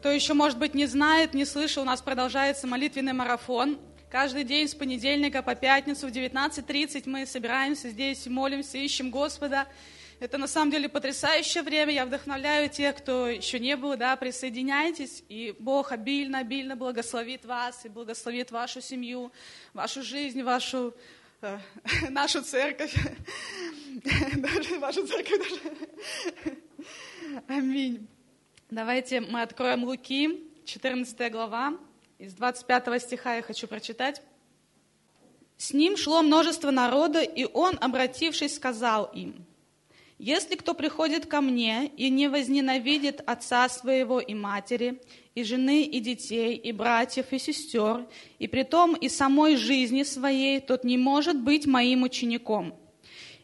Кто еще, может быть, не знает, не слышал, у нас продолжается молитвенный марафон. Каждый день с понедельника по пятницу в 19.30 мы собираемся здесь, молимся, ищем Господа. Это на самом деле потрясающее время. Я вдохновляю тех, кто еще не был, да, присоединяйтесь. И Бог обильно, обильно благословит вас и благословит вашу семью, вашу жизнь, вашу, э, нашу церковь. Даже вашу церковь даже. Аминь. Давайте мы откроем Луки, 14 глава, из 25 стиха я хочу прочитать. «С ним шло множество народа, и он, обратившись, сказал им, «Если кто приходит ко мне и не возненавидит отца своего и матери, и жены, и детей, и братьев, и сестер, и притом и самой жизни своей, тот не может быть моим учеником.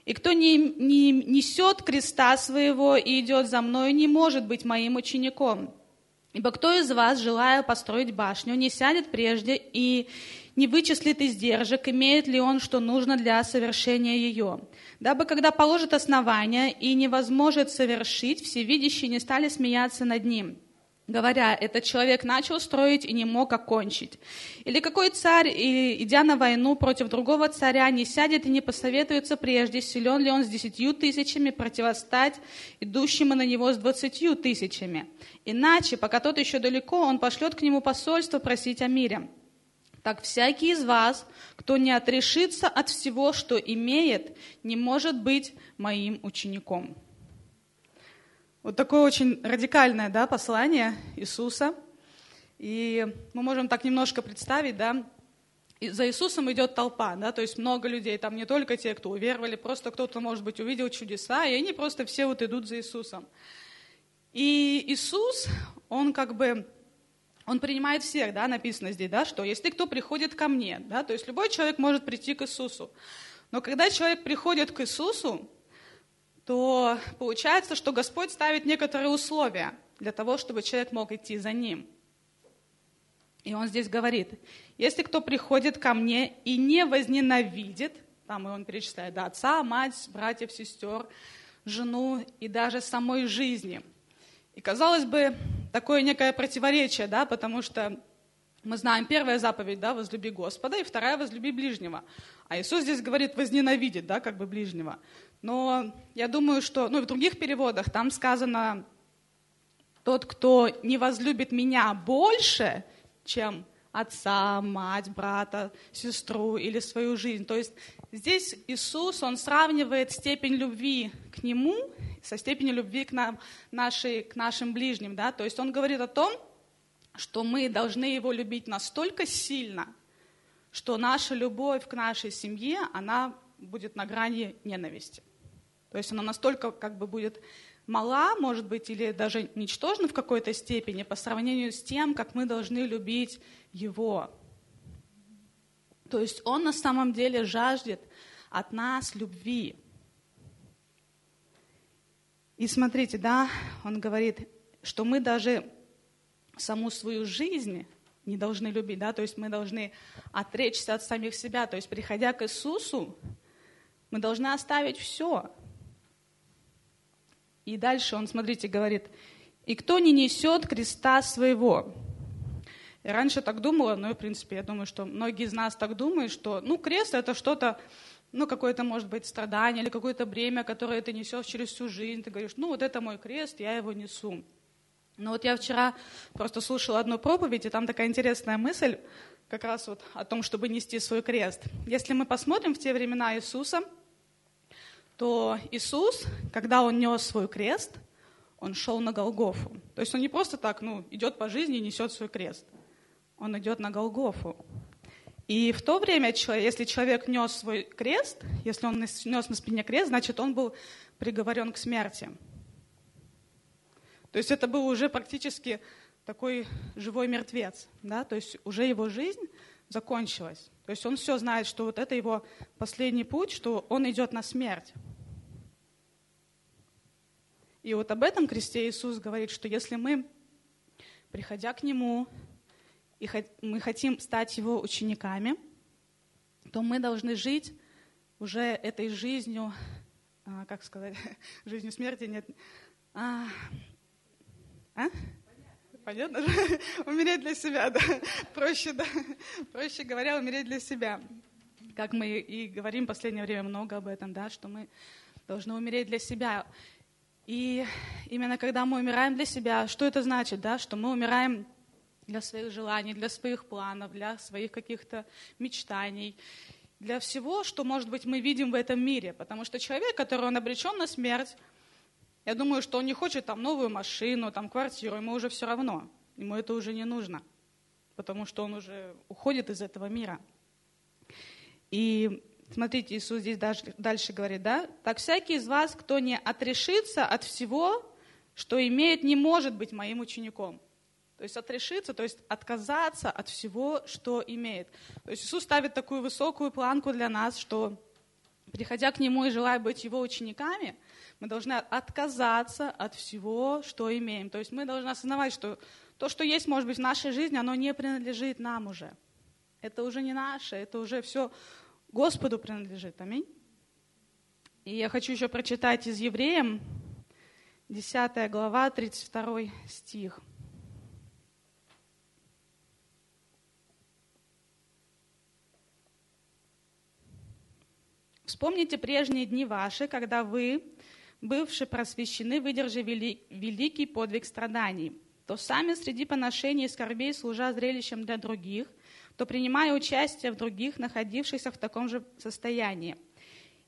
И кто не, не несет креста своего и идет за мной, не может быть моим учеником. Ибо кто из вас, желая построить башню, не сядет прежде и не вычислит издержек, имеет ли он, что нужно для совершения ее? Дабы, когда положит основание и невозможно совершить, всевидящие не стали смеяться над ним говоря, этот человек начал строить и не мог окончить. Или какой царь, идя на войну против другого царя, не сядет и не посоветуется прежде, силен ли он с десятью тысячами противостать идущему на него с двадцатью тысячами. Иначе, пока тот еще далеко, он пошлет к нему посольство просить о мире. Так всякий из вас, кто не отрешится от всего, что имеет, не может быть моим учеником. Вот такое очень радикальное да, послание Иисуса. И мы можем так немножко представить, да, и за Иисусом идет толпа, да, то есть много людей, там не только те, кто уверовали, просто кто-то, может быть, увидел чудеса, и они просто все вот идут за Иисусом. И Иисус, он как бы, он принимает всех, да, написано здесь, да, что если кто приходит ко мне, да, то есть любой человек может прийти к Иисусу. Но когда человек приходит к Иисусу, то получается, что Господь ставит некоторые условия для того, чтобы человек мог идти за Ним. И Он здесь говорит, если кто приходит ко мне и не возненавидит, там он перечисляет, да, отца, мать, братьев, сестер, жену и даже самой жизни. И казалось бы, такое некое противоречие, да, потому что мы знаем, первая заповедь, да, возлюби Господа, и вторая, возлюби ближнего. А Иисус здесь говорит, возненавидит, да, как бы ближнего. Но я думаю, что, ну, в других переводах там сказано, тот, кто не возлюбит меня больше, чем отца, мать, брата, сестру или свою жизнь. То есть здесь Иисус, Он сравнивает степень любви к Нему со степенью любви к, нам, нашей, к нашим ближним. Да? То есть Он говорит о том, что мы должны Его любить настолько сильно, что наша любовь к нашей семье, она будет на грани ненависти. То есть она настолько как бы будет мала, может быть, или даже ничтожна в какой-то степени по сравнению с тем, как мы должны любить Его. То есть Он на самом деле жаждет от нас любви. И смотрите, да, Он говорит, что мы даже саму свою жизнь не должны любить, да, то есть мы должны отречься от самих себя, то есть приходя к Иисусу, мы должны оставить все. И дальше он, смотрите, говорит, «И кто не несет креста своего?» Я раньше так думала, но, в принципе, я думаю, что многие из нас так думают, что, ну, крест — это что-то, ну, какое-то, может быть, страдание или какое-то бремя, которое ты несешь через всю жизнь. Ты говоришь, ну, вот это мой крест, я его несу. Но вот я вчера просто слушала одну проповедь, и там такая интересная мысль как раз вот о том, чтобы нести свой крест. Если мы посмотрим в те времена Иисуса, то Иисус, когда Он нес свой крест, Он шел на Голгофу. То есть Он не просто так ну, идет по жизни и несет свой крест. Он идет на Голгофу. И в то время, если человек нес свой крест, если он нес на спине крест, значит, он был приговорен к смерти. То есть это был уже практически такой живой мертвец, да, то есть уже его жизнь закончилась. То есть он все знает, что вот это его последний путь, что он идет на смерть. И вот об этом кресте Иисус говорит, что если мы, приходя к Нему, и мы хотим стать Его учениками, то мы должны жить уже этой жизнью, а, как сказать, жизнью смерти нет, а, а? понятно? умереть для себя, да. Проще, да. Проще говоря, умереть для себя. Как мы и говорим в последнее время много об этом, да, что мы должны умереть для себя. И именно когда мы умираем для себя, что это значит, да, что мы умираем для своих желаний, для своих планов, для своих каких-то мечтаний, для всего, что, может быть, мы видим в этом мире. Потому что человек, который он обречен на смерть, я думаю, что он не хочет там новую машину, там квартиру, ему уже все равно, ему это уже не нужно, потому что он уже уходит из этого мира. И Смотрите, Иисус здесь дальше, дальше говорит, да? Так всякий из вас, кто не отрешится от всего, что имеет, не может быть моим учеником. То есть отрешиться, то есть отказаться от всего, что имеет. То есть Иисус ставит такую высокую планку для нас, что приходя к Нему и желая быть Его учениками, мы должны отказаться от всего, что имеем. То есть мы должны осознавать, что то, что есть, может быть, в нашей жизни, оно не принадлежит нам уже. Это уже не наше, это уже все Господу принадлежит. Аминь. И я хочу еще прочитать из Евреям, 10 глава, 32 стих. Вспомните прежние дни ваши, когда вы, бывшие просвещены, выдержали великий подвиг страданий, то сами среди поношений и скорбей, служа зрелищем для других – то принимая участие в других, находившихся в таком же состоянии.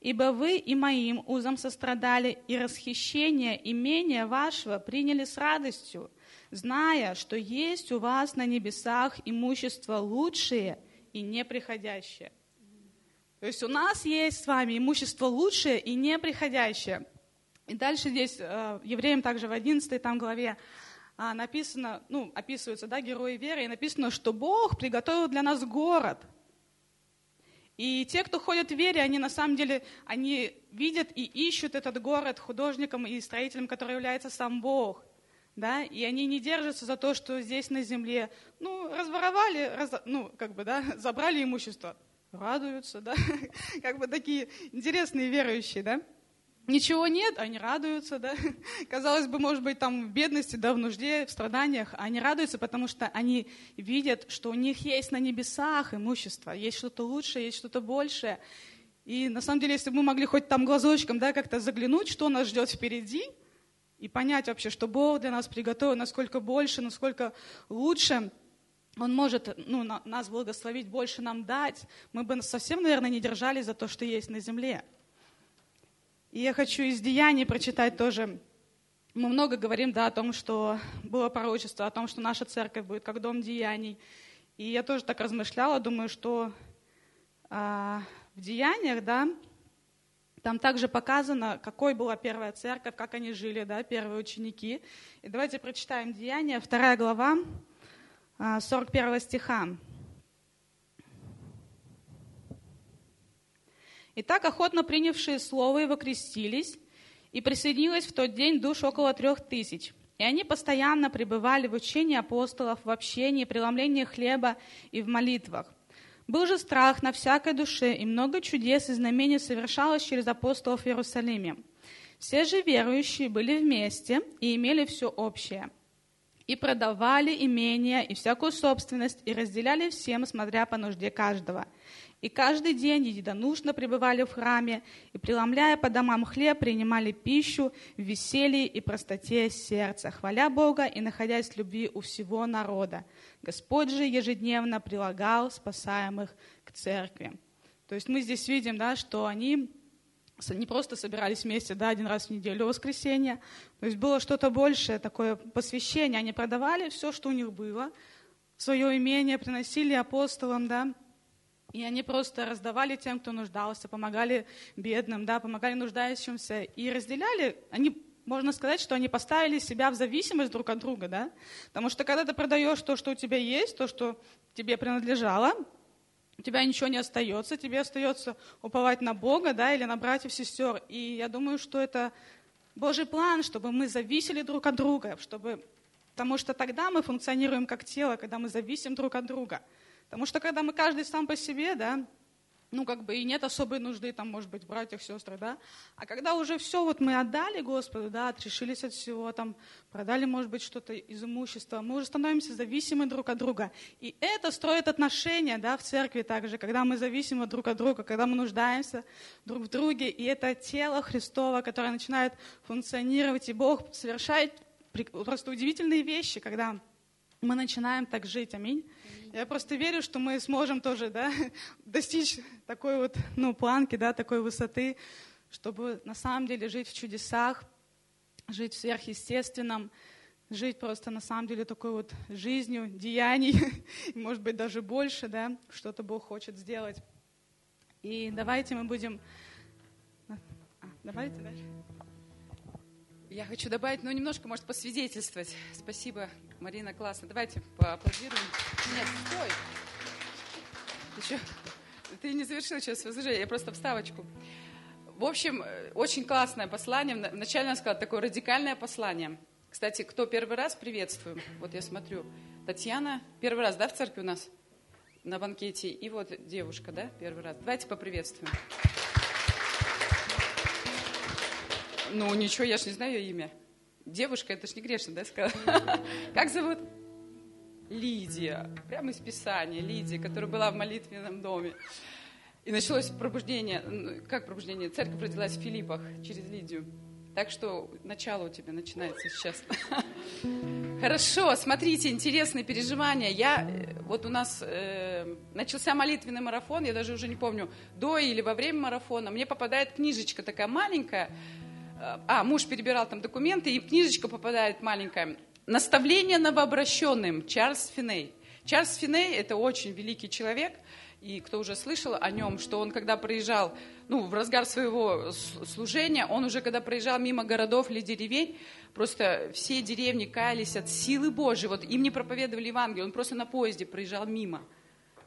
Ибо вы и моим узом сострадали, и расхищение имения вашего приняли с радостью, зная, что есть у вас на небесах имущество лучшее и неприходящее. То есть у нас есть с вами имущество лучшее и неприходящее. И дальше здесь, э, евреям также в 11 там главе, а, написано, ну, описываются, да, герои веры, и написано, что Бог приготовил для нас город. И те, кто ходят в вере, они на самом деле, они видят и ищут этот город художником и строителем, который является сам Бог. Да, и они не держатся за то, что здесь на земле, ну, разворовали, раз, ну, как бы, да, забрали имущество, радуются, да, как бы такие интересные верующие, да ничего нет, они радуются, да. Казалось бы, может быть, там в бедности, да, в нужде, в страданиях, а они радуются, потому что они видят, что у них есть на небесах имущество, есть что-то лучшее, есть что-то большее. И на самом деле, если бы мы могли хоть там глазочком, да, как-то заглянуть, что нас ждет впереди, и понять вообще, что Бог для нас приготовил, насколько больше, насколько лучше, он может ну, нас благословить, больше нам дать, мы бы совсем, наверное, не держались за то, что есть на земле. И я хочу из Деяний прочитать тоже. Мы много говорим да, о том, что было пророчество, о том, что наша церковь будет как дом деяний. И я тоже так размышляла, думаю, что а, в Деяниях, да, там также показано, какой была первая церковь, как они жили, да, первые ученики. И давайте прочитаем Деяния, вторая глава, 41 а, стиха. И так охотно принявшие слово его крестились, и присоединилось в тот день душ около трех тысяч. И они постоянно пребывали в учении апостолов, в общении, преломлении хлеба и в молитвах. Был же страх на всякой душе, и много чудес и знамений совершалось через апостолов в Иерусалиме. Все же верующие были вместе и имели все общее. И продавали имения и всякую собственность, и разделяли всем, смотря по нужде каждого. И каждый день единодушно пребывали в храме, и, преломляя по домам хлеб, принимали пищу в веселье и простоте сердца, хваля Бога и находясь в любви у всего народа. Господь же ежедневно прилагал спасаемых к церкви. То есть мы здесь видим, да, что они не просто собирались вместе да, один раз в неделю воскресенье, то есть было что-то большее, такое посвящение. Они продавали все, что у них было, свое имение приносили апостолам, да, и они просто раздавали тем, кто нуждался, помогали бедным, да, помогали нуждающимся. И разделяли, они, можно сказать, что они поставили себя в зависимость друг от друга, да. Потому что когда ты продаешь то, что у тебя есть, то, что тебе принадлежало, у тебя ничего не остается, тебе остается уповать на Бога, да, или на братьев, сестер. И я думаю, что это Божий план, чтобы мы зависели друг от друга, чтобы, потому что тогда мы функционируем как тело, когда мы зависим друг от друга. Потому что когда мы каждый сам по себе, да, ну, как бы и нет особой нужды, там, может быть, братьях, сестрах, да. А когда уже все вот мы отдали Господу, да, отрешились от всего, там, продали, может быть, что-то из имущества, мы уже становимся зависимы друг от друга. И это строит отношения, да, в церкви также, когда мы зависимы друг от друга, когда мы нуждаемся друг в друге, и это тело Христова, которое начинает функционировать, и Бог совершает просто удивительные вещи, когда мы начинаем так жить. Аминь. Я просто верю, что мы сможем тоже да, достичь такой вот ну, планки, да, такой высоты, чтобы на самом деле жить в чудесах, жить в сверхъестественном, жить просто на самом деле такой вот жизнью, деяний, может быть, даже больше, да, что-то Бог хочет сделать. И давайте мы будем... А, давайте дальше. Я хочу добавить, ну, немножко, может, посвидетельствовать. Спасибо, Марина, классно. Давайте поаплодируем. Нет, стой. Что? Ты не завершил сейчас служение, я просто вставочку. В общем, очень классное послание. Вначале она сказала, такое радикальное послание. Кстати, кто первый раз, приветствую. Вот я смотрю. Татьяна, первый раз, да, в церкви у нас? На банкете. И вот девушка, да, первый раз. Давайте поприветствуем. Ну, ничего, я же не знаю ее имя. Девушка, это ж не грешно, да, сказала? Как зовут? Лидия. Прямо из Писания. Лидия, которая была в молитвенном доме. И началось пробуждение. Как пробуждение? Церковь родилась в Филиппах через Лидию. Так что начало у тебя начинается сейчас. Хорошо, смотрите, интересные переживания. Я, э, вот у нас э, начался молитвенный марафон, я даже уже не помню, до или во время марафона. Мне попадает книжечка такая маленькая, а, муж перебирал там документы, и книжечка попадает маленькая. «Наставление новообращенным» Чарльз Финей. Чарльз Финей – это очень великий человек, и кто уже слышал о нем, что он, когда проезжал, ну, в разгар своего служения, он уже, когда проезжал мимо городов или деревень, просто все деревни каялись от силы Божьей, вот им не проповедовали Евангелие, он просто на поезде проезжал мимо.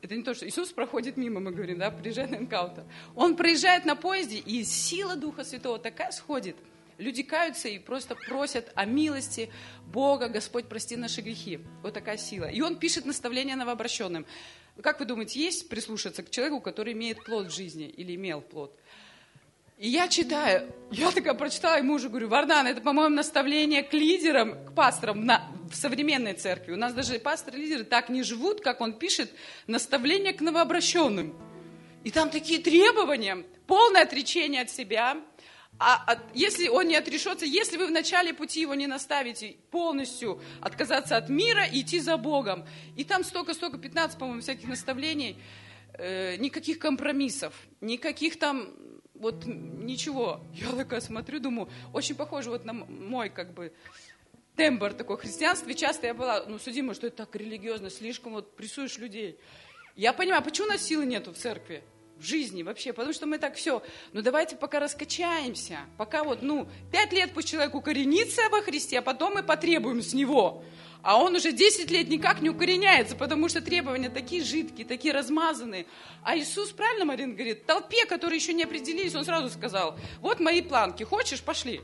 Это не то, что Иисус проходит мимо, мы говорим, да, приезжает на энкаунтер. Он проезжает на поезде, и сила Духа Святого такая сходит. Люди каются и просто просят о милости Бога, Господь, прости наши грехи. Вот такая сила. И он пишет наставление новообращенным. Как вы думаете, есть прислушаться к человеку, который имеет плод в жизни или имел плод? И я читаю, я такая прочитала, и мужу говорю, Вардан, это, по-моему, наставление к лидерам, к пасторам на, в современной церкви. У нас даже пасторы-лидеры так не живут, как он пишет, наставление к новообращенным. И там такие требования, полное отречение от себя, а от, если он не отрешется, если вы в начале пути его не наставите, полностью отказаться от мира и идти за Богом. И там столько-столько, 15, по-моему, всяких наставлений, э, никаких компромиссов, никаких там вот ничего. Я такая смотрю, думаю, очень похоже вот на мой как бы тембр такой христианства. И часто я была, ну, судима, что это так религиозно, слишком вот прессуешь людей. Я понимаю, почему у нас силы нету в церкви? в жизни вообще, потому что мы так все, ну давайте пока раскачаемся, пока вот, ну, пять лет пусть человек укоренится во Христе, а потом мы потребуем с него. А он уже 10 лет никак не укореняется, потому что требования такие жидкие, такие размазанные. А Иисус, правильно, Марина говорит, толпе, которые еще не определились, он сразу сказал, вот мои планки, хочешь, пошли.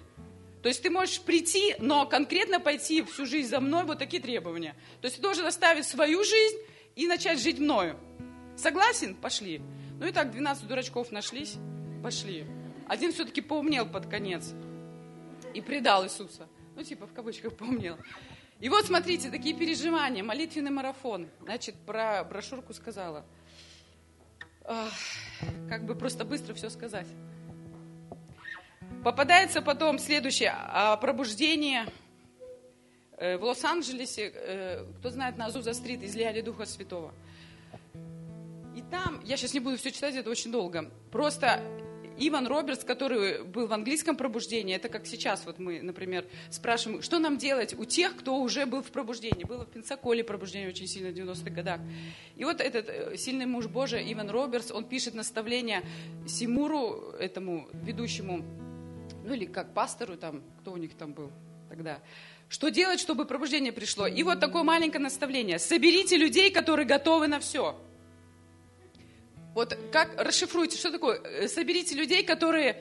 То есть ты можешь прийти, но конкретно пойти всю жизнь за мной, вот такие требования. То есть ты должен оставить свою жизнь и начать жить мною. Согласен? Пошли. Ну и так, 12 дурачков нашлись, пошли. Один все-таки поумнел под конец и предал Иисуса. Ну, типа, в кавычках поумнел. И вот смотрите, такие переживания, молитвенный марафон. Значит, про брошюрку сказала. Ах, как бы просто быстро все сказать. Попадается потом следующее, а, пробуждение э, в Лос-Анджелесе, э, кто знает, на Азуза-стрит излияли Духа Святого. И там, я сейчас не буду все читать, это очень долго, просто Иван Робертс, который был в английском пробуждении, это как сейчас вот мы, например, спрашиваем, что нам делать у тех, кто уже был в пробуждении. Было в Пенсаколе пробуждение очень сильно в 90-х годах. И вот этот э, сильный муж Божий, Иван Робертс, он пишет наставление Симуру, этому ведущему, ну или как пастору там, кто у них там был тогда, что делать, чтобы пробуждение пришло. И вот такое маленькое наставление. Соберите людей, которые готовы на все. Вот как расшифруйте, что такое? Э, соберите людей, которые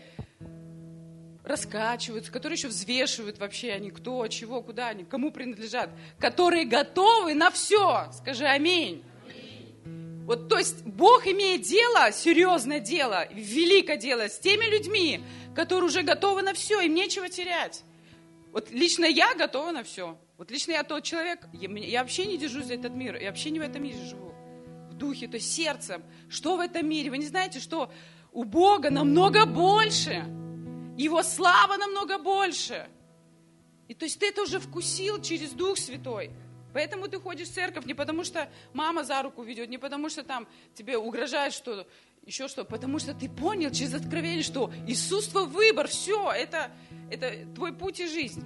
раскачиваются, которые еще взвешивают вообще, они кто, чего, куда они, кому принадлежат, которые готовы на все. Скажи аминь. Вот, то есть Бог имеет дело, серьезное дело, великое дело с теми людьми, которые уже готовы на все, им нечего терять. Вот лично я готова на все. Вот лично я тот человек, я, я вообще не держусь за этот мир, я вообще не в этом мире живу. Духе, то сердцем. Что в этом мире? Вы не знаете, что у Бога намного больше. Его слава намного больше. И то есть ты это уже вкусил через Дух Святой. Поэтому ты ходишь в церковь не потому, что мама за руку ведет, не потому, что там тебе угрожает что еще что, потому что ты понял через откровение, что Иисус твой выбор, все, это, это твой путь и жизнь.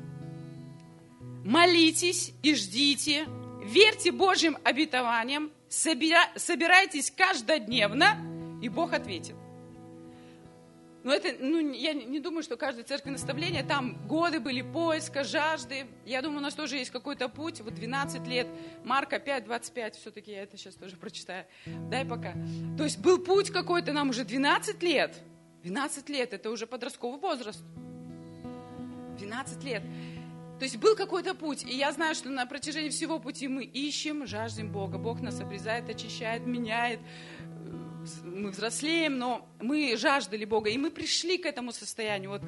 Молитесь и ждите, верьте Божьим обетованиям, собирайтесь каждодневно, и Бог ответит. Но это, ну, я не думаю, что каждое церковное наставление, там годы были поиска, жажды. Я думаю, у нас тоже есть какой-то путь. Вот 12 лет, Марка 5, 25, все-таки я это сейчас тоже прочитаю. Дай пока. То есть был путь какой-то нам уже 12 лет. 12 лет, это уже подростковый возраст. 12 лет. То есть был какой-то путь, и я знаю, что на протяжении всего пути мы ищем, жаждем Бога. Бог нас обрезает, очищает, меняет, мы взрослеем, но мы жаждали Бога, и мы пришли к этому состоянию вот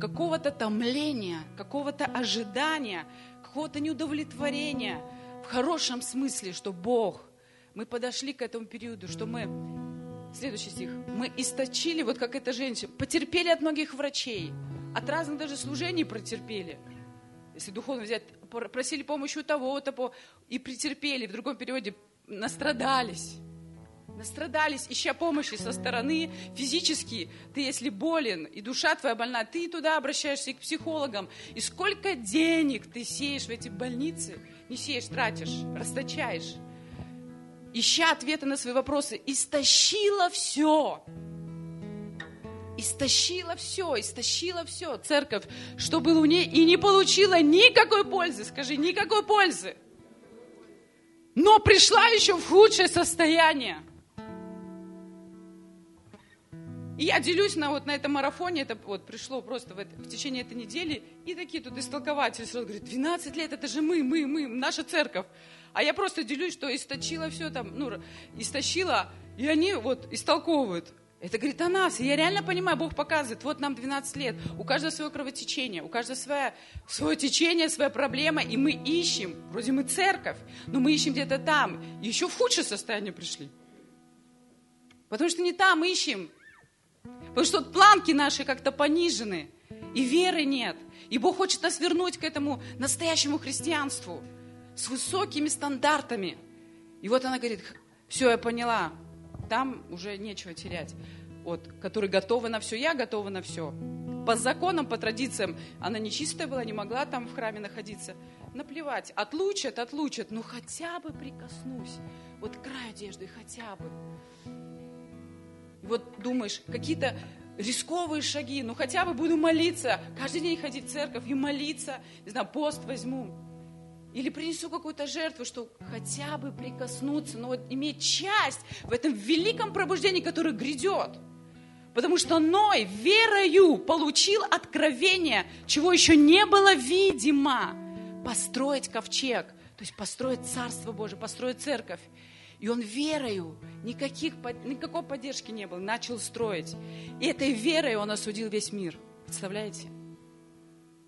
какого-то томления, какого-то ожидания, какого-то неудовлетворения, в хорошем смысле, что Бог, мы подошли к этому периоду, что мы, следующий стих, мы источили, вот как эта женщина, потерпели от многих врачей, от разных даже служений протерпели – если духовно взять, просили помощи у того-то, и претерпели, в другом периоде настрадались. Настрадались, ища помощи со стороны физически. Ты, если болен, и душа твоя больна, ты туда обращаешься и к психологам. И сколько денег ты сеешь в эти больницы, не сеешь, тратишь, расточаешь. Ища ответы на свои вопросы, истощила все истощила все, истощила все, церковь, что было у ней, и не получила никакой пользы, скажи, никакой пользы. Но пришла еще в худшее состояние. И я делюсь на, вот, на этом марафоне, это вот пришло просто в, это, в течение этой недели, и такие тут истолкователи сразу говорят, 12 лет, это же мы, мы, мы, наша церковь. А я просто делюсь, что источила все там, ну, истощила, и они вот истолковывают. Это говорит о нас. И я реально понимаю, Бог показывает, вот нам 12 лет, у каждого свое кровотечение, у каждого свое, свое течение, своя проблема, и мы ищем, вроде мы церковь, но мы ищем где-то там, еще в худшее состояние пришли. Потому что не там ищем, потому что планки наши как-то понижены, и веры нет. И Бог хочет нас вернуть к этому настоящему христианству с высокими стандартами. И вот она говорит, все, я поняла, там уже нечего терять. Вот, которые готовы на все, я готова на все. По законам, по традициям, она нечистая была, не могла там в храме находиться. Наплевать, отлучат, отлучат, ну хотя бы прикоснусь. Вот край одежды, хотя бы. Вот думаешь, какие-то рисковые шаги, ну хотя бы буду молиться, каждый день ходить в церковь и молиться, не знаю, пост возьму. Или принесу какую-то жертву, что хотя бы прикоснуться, но вот иметь часть в этом великом пробуждении, которое грядет. Потому что Ной верою получил откровение, чего еще не было видимо. Построить ковчег, то есть построить Царство Божие, построить церковь. И он верою, никаких, никакой поддержки не было, начал строить. И этой верой он осудил весь мир. Представляете?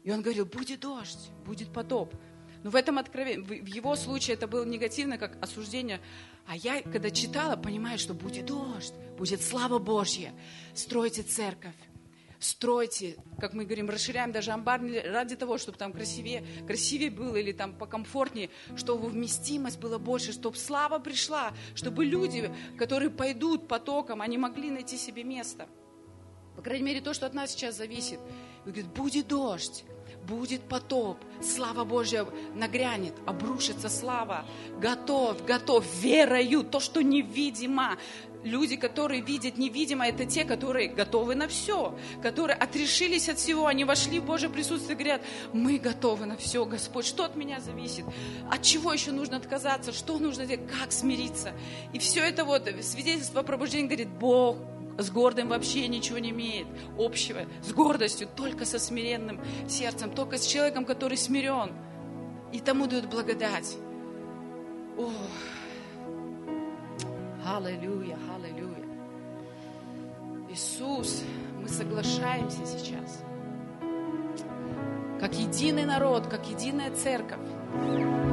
И он говорил, будет дождь, будет потоп. Но в этом откровении, в его случае это было негативно, как осуждение. А я, когда читала, понимаю, что будет дождь, будет слава Божья. Стройте церковь стройте, как мы говорим, расширяем даже амбар ради того, чтобы там красивее, красивее было или там покомфортнее, чтобы вместимость была больше, чтобы слава пришла, чтобы люди, которые пойдут потоком, они могли найти себе место. По крайней мере, то, что от нас сейчас зависит. И говорит, будет дождь, будет потоп, слава Божья нагрянет, обрушится слава. Готов, готов, верою, то, что невидимо. Люди, которые видят невидимо, это те, которые готовы на все, которые отрешились от всего, они вошли в Божье присутствие и говорят, мы готовы на все, Господь, что от меня зависит, от чего еще нужно отказаться, что нужно делать, как смириться. И все это вот свидетельство пробуждения говорит, Бог с гордым вообще ничего не имеет общего. С гордостью, только со смиренным сердцем, только с человеком, который смирен. И тому дают благодать. О, Аллилуйя, аллилуйя. Иисус, мы соглашаемся сейчас, как единый народ, как единая церковь.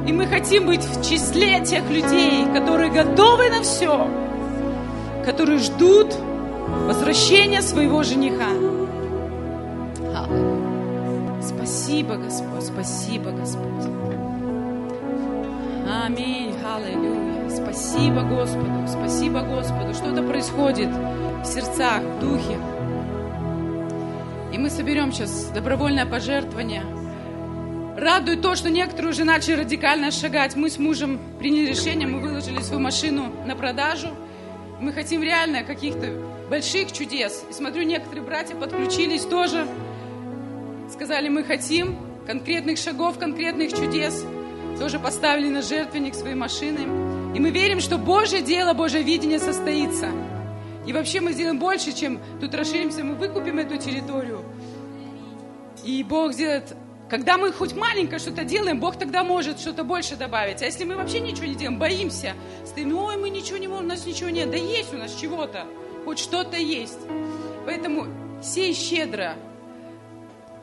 И мы хотим быть в числе тех людей, которые готовы на все, которые ждут возвращения своего жениха. Спасибо, Господь, спасибо, Господь. Аминь, аллилуйя. Спасибо Господу, спасибо Господу. Что-то происходит в сердцах, в духе. И мы соберем сейчас добровольное пожертвование. Радует то, что некоторые уже начали радикально шагать. Мы с мужем приняли решение, мы выложили свою машину на продажу. Мы хотим реально каких-то больших чудес. И смотрю, некоторые братья подключились тоже. Сказали, мы хотим конкретных шагов, конкретных чудес. Тоже поставили на жертвенник свои машины. И мы верим, что Божье дело, Божье видение состоится. И вообще мы сделаем больше, чем тут расширимся, мы выкупим эту территорию. И Бог сделает когда мы хоть маленькое что-то делаем, Бог тогда может что-то больше добавить. А если мы вообще ничего не делаем, боимся, стоим, ой, мы ничего не можем, у нас ничего нет. Да есть у нас чего-то, хоть что-то есть. Поэтому сей щедро,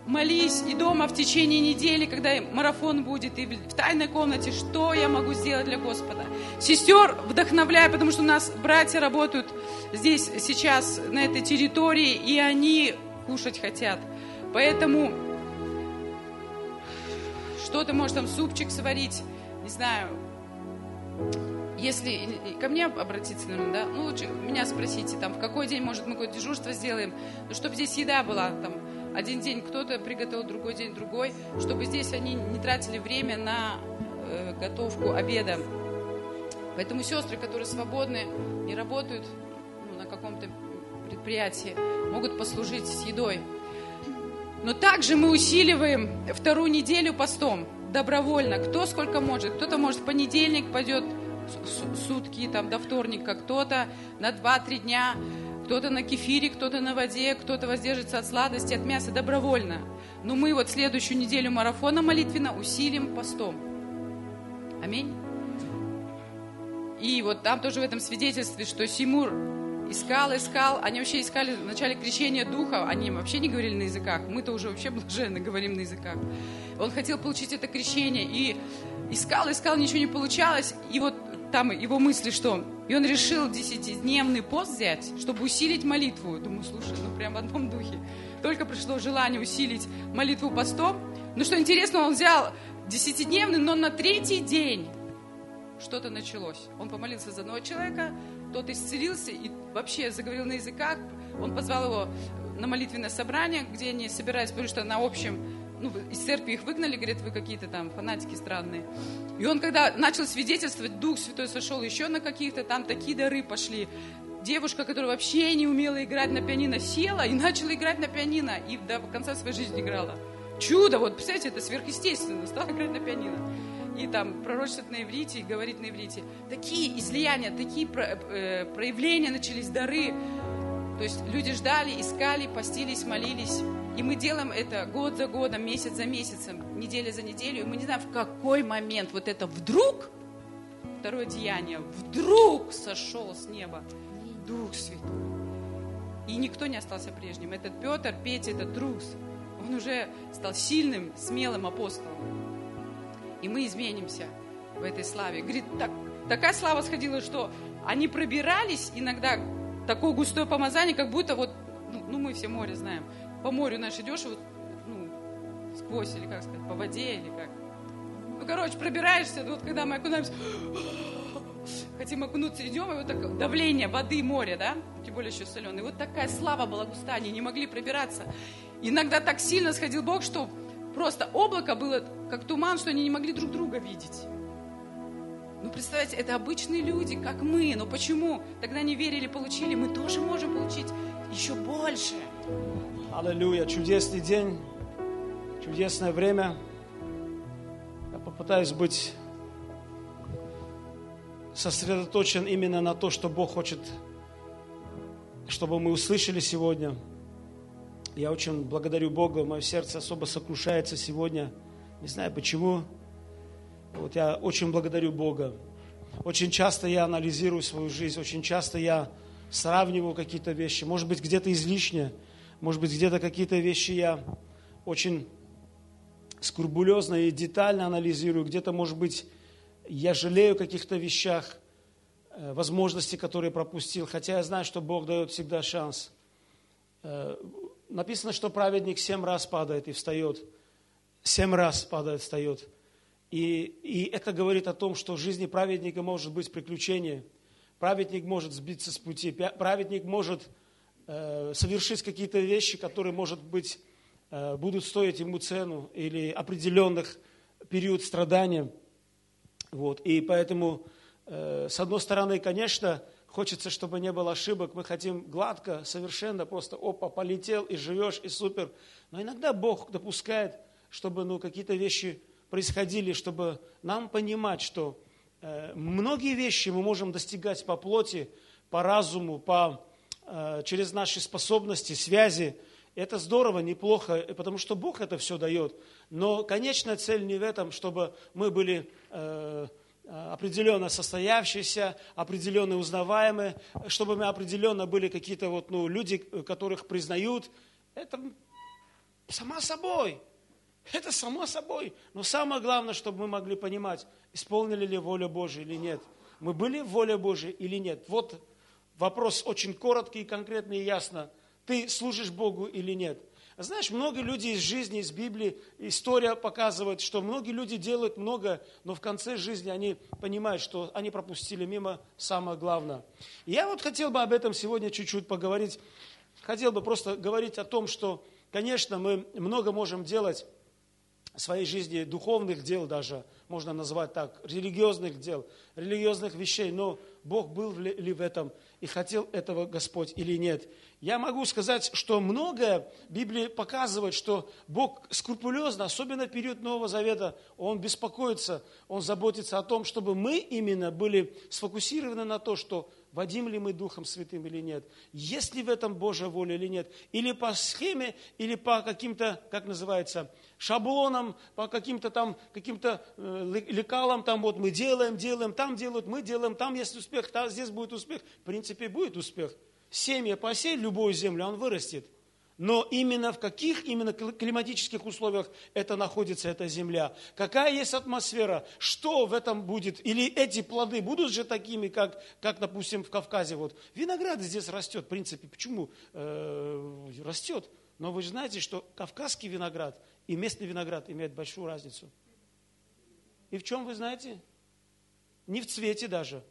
молись и дома в течение недели, когда марафон будет, и в тайной комнате, что я могу сделать для Господа. Сестер вдохновляю, потому что у нас братья работают здесь сейчас, на этой территории, и они кушать хотят. Поэтому что ты можешь там супчик сварить, не знаю, если ко мне обратиться, наверное, да, ну лучше меня спросите, там, в какой день, может, мы какое-то дежурство сделаем, ну, чтобы здесь еда была, там, один день кто-то приготовил, другой день другой, чтобы здесь они не тратили время на э, готовку обеда. Поэтому сестры, которые свободны, не работают ну, на каком-то предприятии, могут послужить с едой. Но также мы усиливаем вторую неделю постом добровольно. Кто сколько может. Кто-то может в понедельник пойдет сутки там, до вторника, кто-то на 2-3 дня, кто-то на кефире, кто-то на воде, кто-то воздержится от сладости, от мяса добровольно. Но мы вот следующую неделю марафона молитвенно усилим постом. Аминь. И вот там тоже в этом свидетельстве, что Симур искал, искал. Они вообще искали в начале крещения духа, они вообще не говорили на языках. Мы-то уже вообще блаженно говорим на языках. Он хотел получить это крещение и искал, искал, ничего не получалось. И вот там его мысли, что... И он решил десятидневный пост взять, чтобы усилить молитву. Думаю, слушай, ну прям в одном духе. Только пришло желание усилить молитву постом. Но что интересно, он взял десятидневный, но на третий день что-то началось. Он помолился за одного человека, тот исцелился и вообще заговорил на языках. Он позвал его на молитвенное собрание, где они собирались, потому что на общем, ну, из церкви их выгнали, говорит, вы какие-то там фанатики странные. И он, когда начал свидетельствовать, Дух Святой сошел еще на каких-то, там такие дары пошли. Девушка, которая вообще не умела играть на пианино, села и начала играть на пианино, и до конца своей жизни играла. Чудо, вот, представляете, это сверхъестественно, стала играть на пианино и там пророчествовать на иврите, и говорить на иврите. Такие излияния, такие э, проявления начались, дары. То есть люди ждали, искали, постились, молились. И мы делаем это год за годом, месяц за месяцем, неделя за неделю. И мы не знаем, в какой момент вот это вдруг, второе деяние, вдруг сошел с неба Дух Святой. И никто не остался прежним. Этот Петр, Петя, этот Друз, он уже стал сильным, смелым апостолом и мы изменимся в этой славе. Говорит, так, такая слава сходила, что они пробирались иногда, такое густое помазание, как будто вот, ну, ну мы все море знаем, по морю наш идешь, вот, ну, сквозь, или как сказать, по воде, или как. Ну, короче, пробираешься, вот когда мы окунаемся, хотим окунуться, идем, и вот так давление воды, моря, да, тем более еще соленый. Вот такая слава была густая, они не могли пробираться. Иногда так сильно сходил Бог, что просто облако было как туман, что они не могли друг друга видеть. Ну, представьте, это обычные люди, как мы. Но почему тогда не верили, получили? Мы тоже можем получить еще больше. Аллилуйя. Чудесный день, чудесное время. Я попытаюсь быть сосредоточен именно на то, что Бог хочет, чтобы мы услышали сегодня – я очень благодарю Бога, мое сердце особо сокрушается сегодня. Не знаю почему. Вот я очень благодарю Бога. Очень часто я анализирую свою жизнь, очень часто я сравниваю какие-то вещи, может быть, где-то излишне, может быть, где-то какие-то вещи я очень скрупулезно и детально анализирую, где-то, может быть, я жалею о каких-то вещах, э, возможности, которые пропустил, хотя я знаю, что Бог дает всегда шанс. Написано, что праведник семь раз падает и встает. Семь раз падает, встает. И, и это говорит о том, что в жизни праведника может быть приключение. Праведник может сбиться с пути. Праведник может э, совершить какие-то вещи, которые, может быть, э, будут стоить ему цену или определенных период страдания. Вот. И поэтому, э, с одной стороны, конечно, хочется, чтобы не было ошибок. Мы хотим гладко, совершенно, просто опа, полетел и живешь, и супер. Но иногда Бог допускает, чтобы ну, какие-то вещи происходили, чтобы нам понимать, что э, многие вещи мы можем достигать по плоти, по разуму, по, э, через наши способности, связи. Это здорово, неплохо, потому что Бог это все дает. Но конечная цель не в этом, чтобы мы были э, определенно состоявшиеся, определенно узнаваемые, чтобы мы определенно были какие-то вот, ну, люди, которых признают. Это сама собой. Это само собой. Но самое главное, чтобы мы могли понимать, исполнили ли волю Божию или нет. Мы были в воле Божией или нет. Вот вопрос очень короткий, конкретный и ясно. Ты служишь Богу или нет? Знаешь, многие люди из жизни, из Библии, история показывает, что многие люди делают много, но в конце жизни они понимают, что они пропустили мимо самое главное. И я вот хотел бы об этом сегодня чуть-чуть поговорить. Хотел бы просто говорить о том, что, конечно, мы много можем делать, своей жизни духовных дел даже, можно назвать так, религиозных дел, религиозных вещей, но Бог был ли в этом и хотел этого Господь или нет. Я могу сказать, что многое Библия показывает, что Бог скрупулезно, особенно в период Нового Завета, Он беспокоится, Он заботится о том, чтобы мы именно были сфокусированы на то, что водим ли мы Духом Святым или нет, есть ли в этом Божья воля или нет, или по схеме, или по каким-то, как называется, шаблонам, по каким-то там, каким-то э, лекалам, там вот мы делаем, делаем, там делают, мы делаем, там есть успех, там, здесь будет успех. В принципе, будет успех. Семья посеет любую землю, он вырастет. Но именно в каких именно климатических условиях это находится, эта земля? Какая есть атмосфера? Что в этом будет? Или эти плоды будут же такими, как, как допустим, в Кавказе? Вот. Виноград здесь растет, в принципе. Почему э, растет? Но вы же знаете, что кавказский виноград и местный виноград имеют большую разницу. И в чем вы знаете? Не в цвете даже.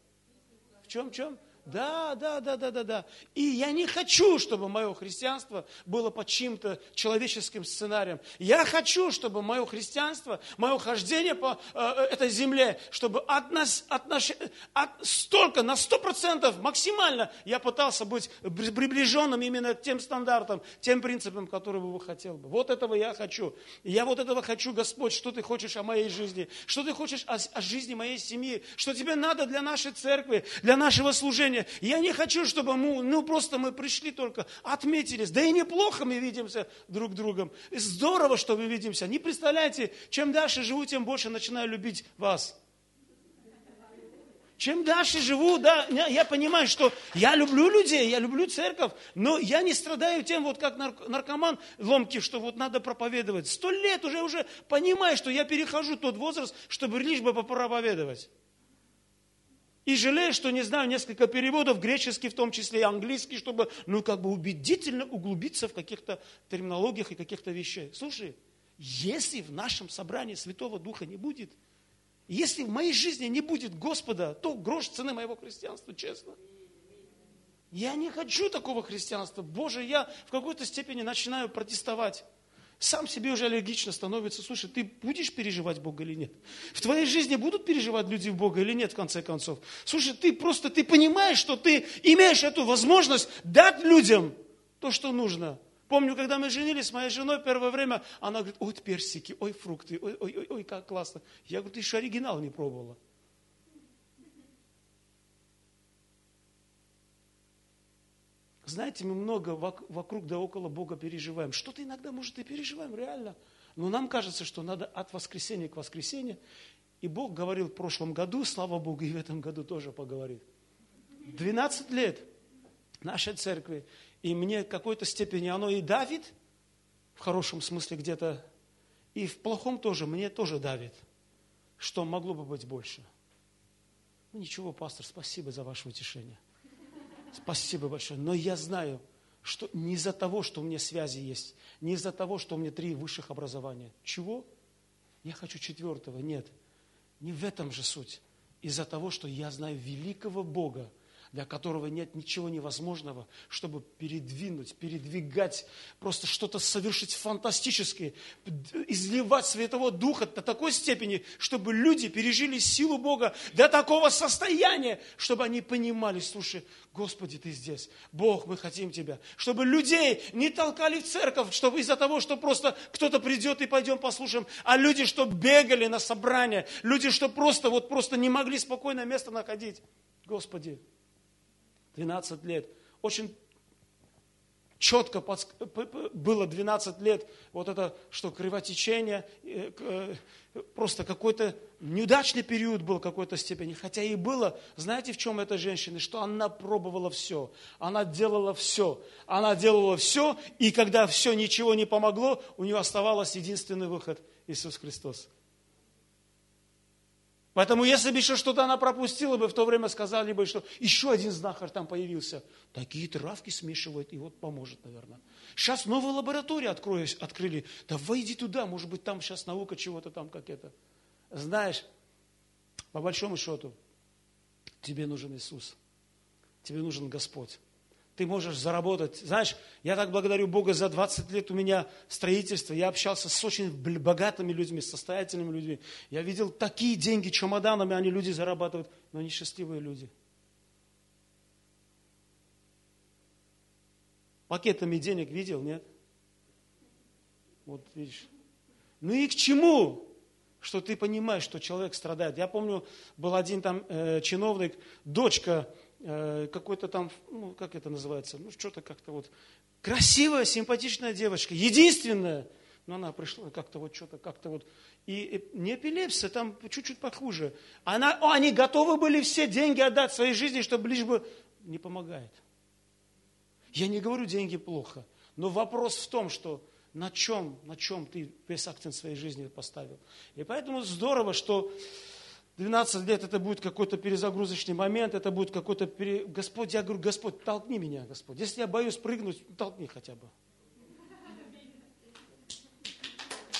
В чем, в чем? Да, да, да, да, да, да. И я не хочу, чтобы мое христианство было под чьим-то человеческим сценарием. Я хочу, чтобы мое христианство, мое хождение по э, этой земле, чтобы от нас, от наш, от столько, на сто процентов, максимально я пытался быть приближенным именно к тем стандартам, тем принципам, которые бы хотел бы. Вот этого я хочу. Я вот этого хочу, Господь, что ты хочешь о моей жизни, что ты хочешь о, о жизни моей семьи, что тебе надо для нашей церкви, для нашего служения служение. Я не хочу, чтобы мы, ну просто мы пришли только, отметились. Да и неплохо мы видимся друг другом. Здорово, что мы видимся. Не представляете, чем дальше живу, тем больше начинаю любить вас. Чем дальше живу, да, я понимаю, что я люблю людей, я люблю церковь, но я не страдаю тем, вот как наркоман ломкий, что вот надо проповедовать. Сто лет уже, уже понимаю, что я перехожу тот возраст, чтобы лишь бы попроповедовать. И жалею, что не знаю несколько переводов, греческий в том числе и английский, чтобы, ну, как бы убедительно углубиться в каких-то терминологиях и каких-то вещах. Слушай, если в нашем собрании Святого Духа не будет, если в моей жизни не будет Господа, то грош цены моего христианства, честно. Я не хочу такого христианства. Боже, я в какой-то степени начинаю протестовать сам себе уже аллергично становится. Слушай, ты будешь переживать Бога или нет? В твоей жизни будут переживать люди в Бога или нет, в конце концов? Слушай, ты просто, ты понимаешь, что ты имеешь эту возможность дать людям то, что нужно. Помню, когда мы женились с моей женой первое время, она говорит, ой, персики, ой, фрукты, ой, ой, ой, как классно. Я говорю, ты еще оригинал не пробовала. Знаете, мы много вокруг да около Бога переживаем. Что-то иногда, может, и переживаем, реально. Но нам кажется, что надо от воскресенья к воскресенью. И Бог говорил в прошлом году, слава Богу, и в этом году тоже поговорит. 12 лет нашей церкви. И мне в какой-то степени оно и давит, в хорошем смысле где-то, и в плохом тоже, мне тоже давит, что могло бы быть больше. Ну ничего, пастор, спасибо за ваше утешение. Спасибо большое. Но я знаю, что не из-за того, что у меня связи есть, не из-за того, что у меня три высших образования. Чего? Я хочу четвертого. Нет, не в этом же суть. Из-за того, что я знаю великого Бога, для которого нет ничего невозможного, чтобы передвинуть, передвигать, просто что-то совершить фантастическое, изливать Святого Духа до такой степени, чтобы люди пережили силу Бога до такого состояния, чтобы они понимали, слушай, Господи, Ты здесь, Бог, мы хотим Тебя. Чтобы людей не толкали в церковь, чтобы из-за того, что просто кто-то придет и пойдем послушаем, а люди, что бегали на собрания, люди, что просто, вот просто не могли спокойно место находить. Господи, 12 лет. Очень четко было 12 лет вот это, что кровотечение, э, э, просто какой-то неудачный период был в какой-то степени. Хотя и было, знаете, в чем эта женщина? Что она пробовала все, она делала все, она делала все, и когда все ничего не помогло, у нее оставался единственный выход – Иисус Христос. Поэтому, если бы еще что-то она пропустила бы, в то время сказали бы, что еще один знахарь там появился. Такие травки смешивает, и вот поможет, наверное. Сейчас новую лабораторию открыли. Да войди туда, может быть, там сейчас наука чего-то там как это. Знаешь, по большому счету, тебе нужен Иисус. Тебе нужен Господь ты можешь заработать. Знаешь, я так благодарю Бога за 20 лет у меня строительство. Я общался с очень богатыми людьми, состоятельными людьми. Я видел такие деньги чемоданами, они люди зарабатывают, но они счастливые люди. Пакетами денег видел, нет? Вот видишь. Ну и к чему? Что ты понимаешь, что человек страдает. Я помню, был один там э, чиновник, дочка какой-то там, ну, как это называется, ну, что-то как-то вот, красивая, симпатичная девочка, единственная, но она пришла как-то вот что-то, как-то вот, и, и не эпилепсия, там чуть-чуть похуже. Она, о, они готовы были все деньги отдать своей жизни, чтобы лишь бы не помогает. Я не говорю, деньги плохо, но вопрос в том, что на чем, на чем ты весь акцент своей жизни поставил. И поэтому здорово, что 12 лет это будет какой-то перезагрузочный момент, это будет какой-то... Пере... Господь, я говорю, Господь, толкни меня, Господь. Если я боюсь прыгнуть, толкни хотя бы.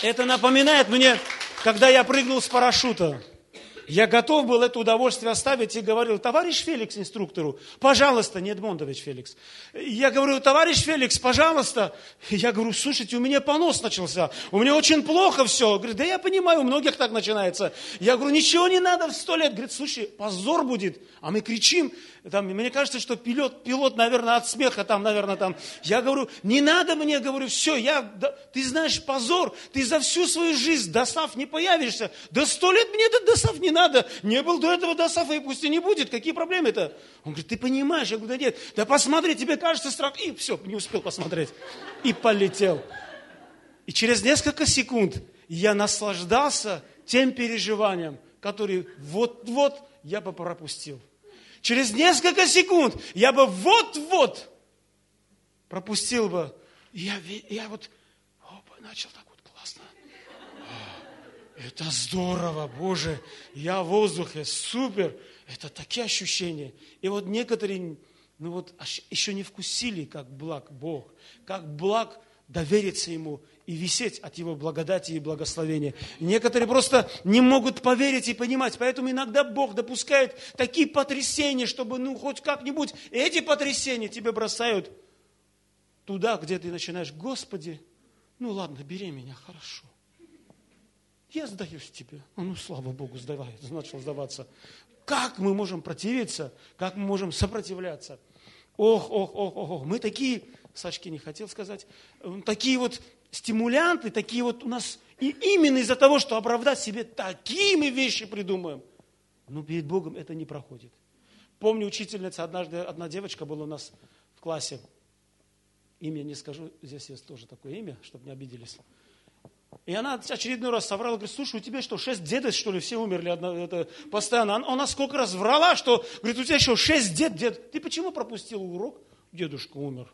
Это напоминает мне, когда я прыгнул с парашюта. Я готов был это удовольствие оставить и говорил, товарищ Феликс инструктору, пожалуйста, не Эдмондович Феликс. Я говорю, товарищ Феликс, пожалуйста. Я говорю, слушайте, у меня понос начался, у меня очень плохо все. Говорит, да я понимаю, у многих так начинается. Я говорю, ничего не надо в сто лет. Говорит, слушай, позор будет. А мы кричим, там, мне кажется, что пилот, пилот, наверное, от смеха там, наверное, там. Я говорю, не надо мне, говорю, все, я, да, ты знаешь, позор, ты за всю свою жизнь досав не появишься. Да сто лет мне до досав не надо. Не был до этого досафа, и пусть и не будет. Какие проблемы-то? Он говорит, ты понимаешь? Я говорю, да нет. Да посмотри, тебе кажется страх. И все, не успел посмотреть. И полетел. И через несколько секунд я наслаждался тем переживанием, которые вот-вот я бы пропустил. Через несколько секунд я бы вот-вот пропустил бы. Я, я вот опа, начал классно. Это здорово, Боже, я в воздухе, супер. Это такие ощущения. И вот некоторые, ну вот, еще не вкусили, как благ Бог, как благ довериться Ему и висеть от Его благодати и благословения. Некоторые просто не могут поверить и понимать, поэтому иногда Бог допускает такие потрясения, чтобы ну хоть как-нибудь эти потрясения тебе бросают туда, где ты начинаешь, Господи, ну ладно, бери меня, хорошо. Я сдаюсь тебе. А ну, слава Богу, сдавай, начал сдаваться. Как мы можем противиться? Как мы можем сопротивляться? Ох, ох, ох, ох, ох. Мы такие Сашке не хотел сказать, такие вот стимулянты, такие вот у нас, и именно из-за того, что оправдать себе такие мы вещи придумаем, но перед Богом это не проходит. Помню, учительница, однажды одна девочка была у нас в классе, имя не скажу, здесь есть тоже такое имя, чтобы не обиделись. И она очередной раз соврала, говорит, слушай, у тебя что, шесть дедов, что ли, все умерли одно, это, постоянно? Она, она сколько раз врала, что, говорит, у тебя еще шесть дед, дед. Ты почему пропустил урок? Дедушка умер.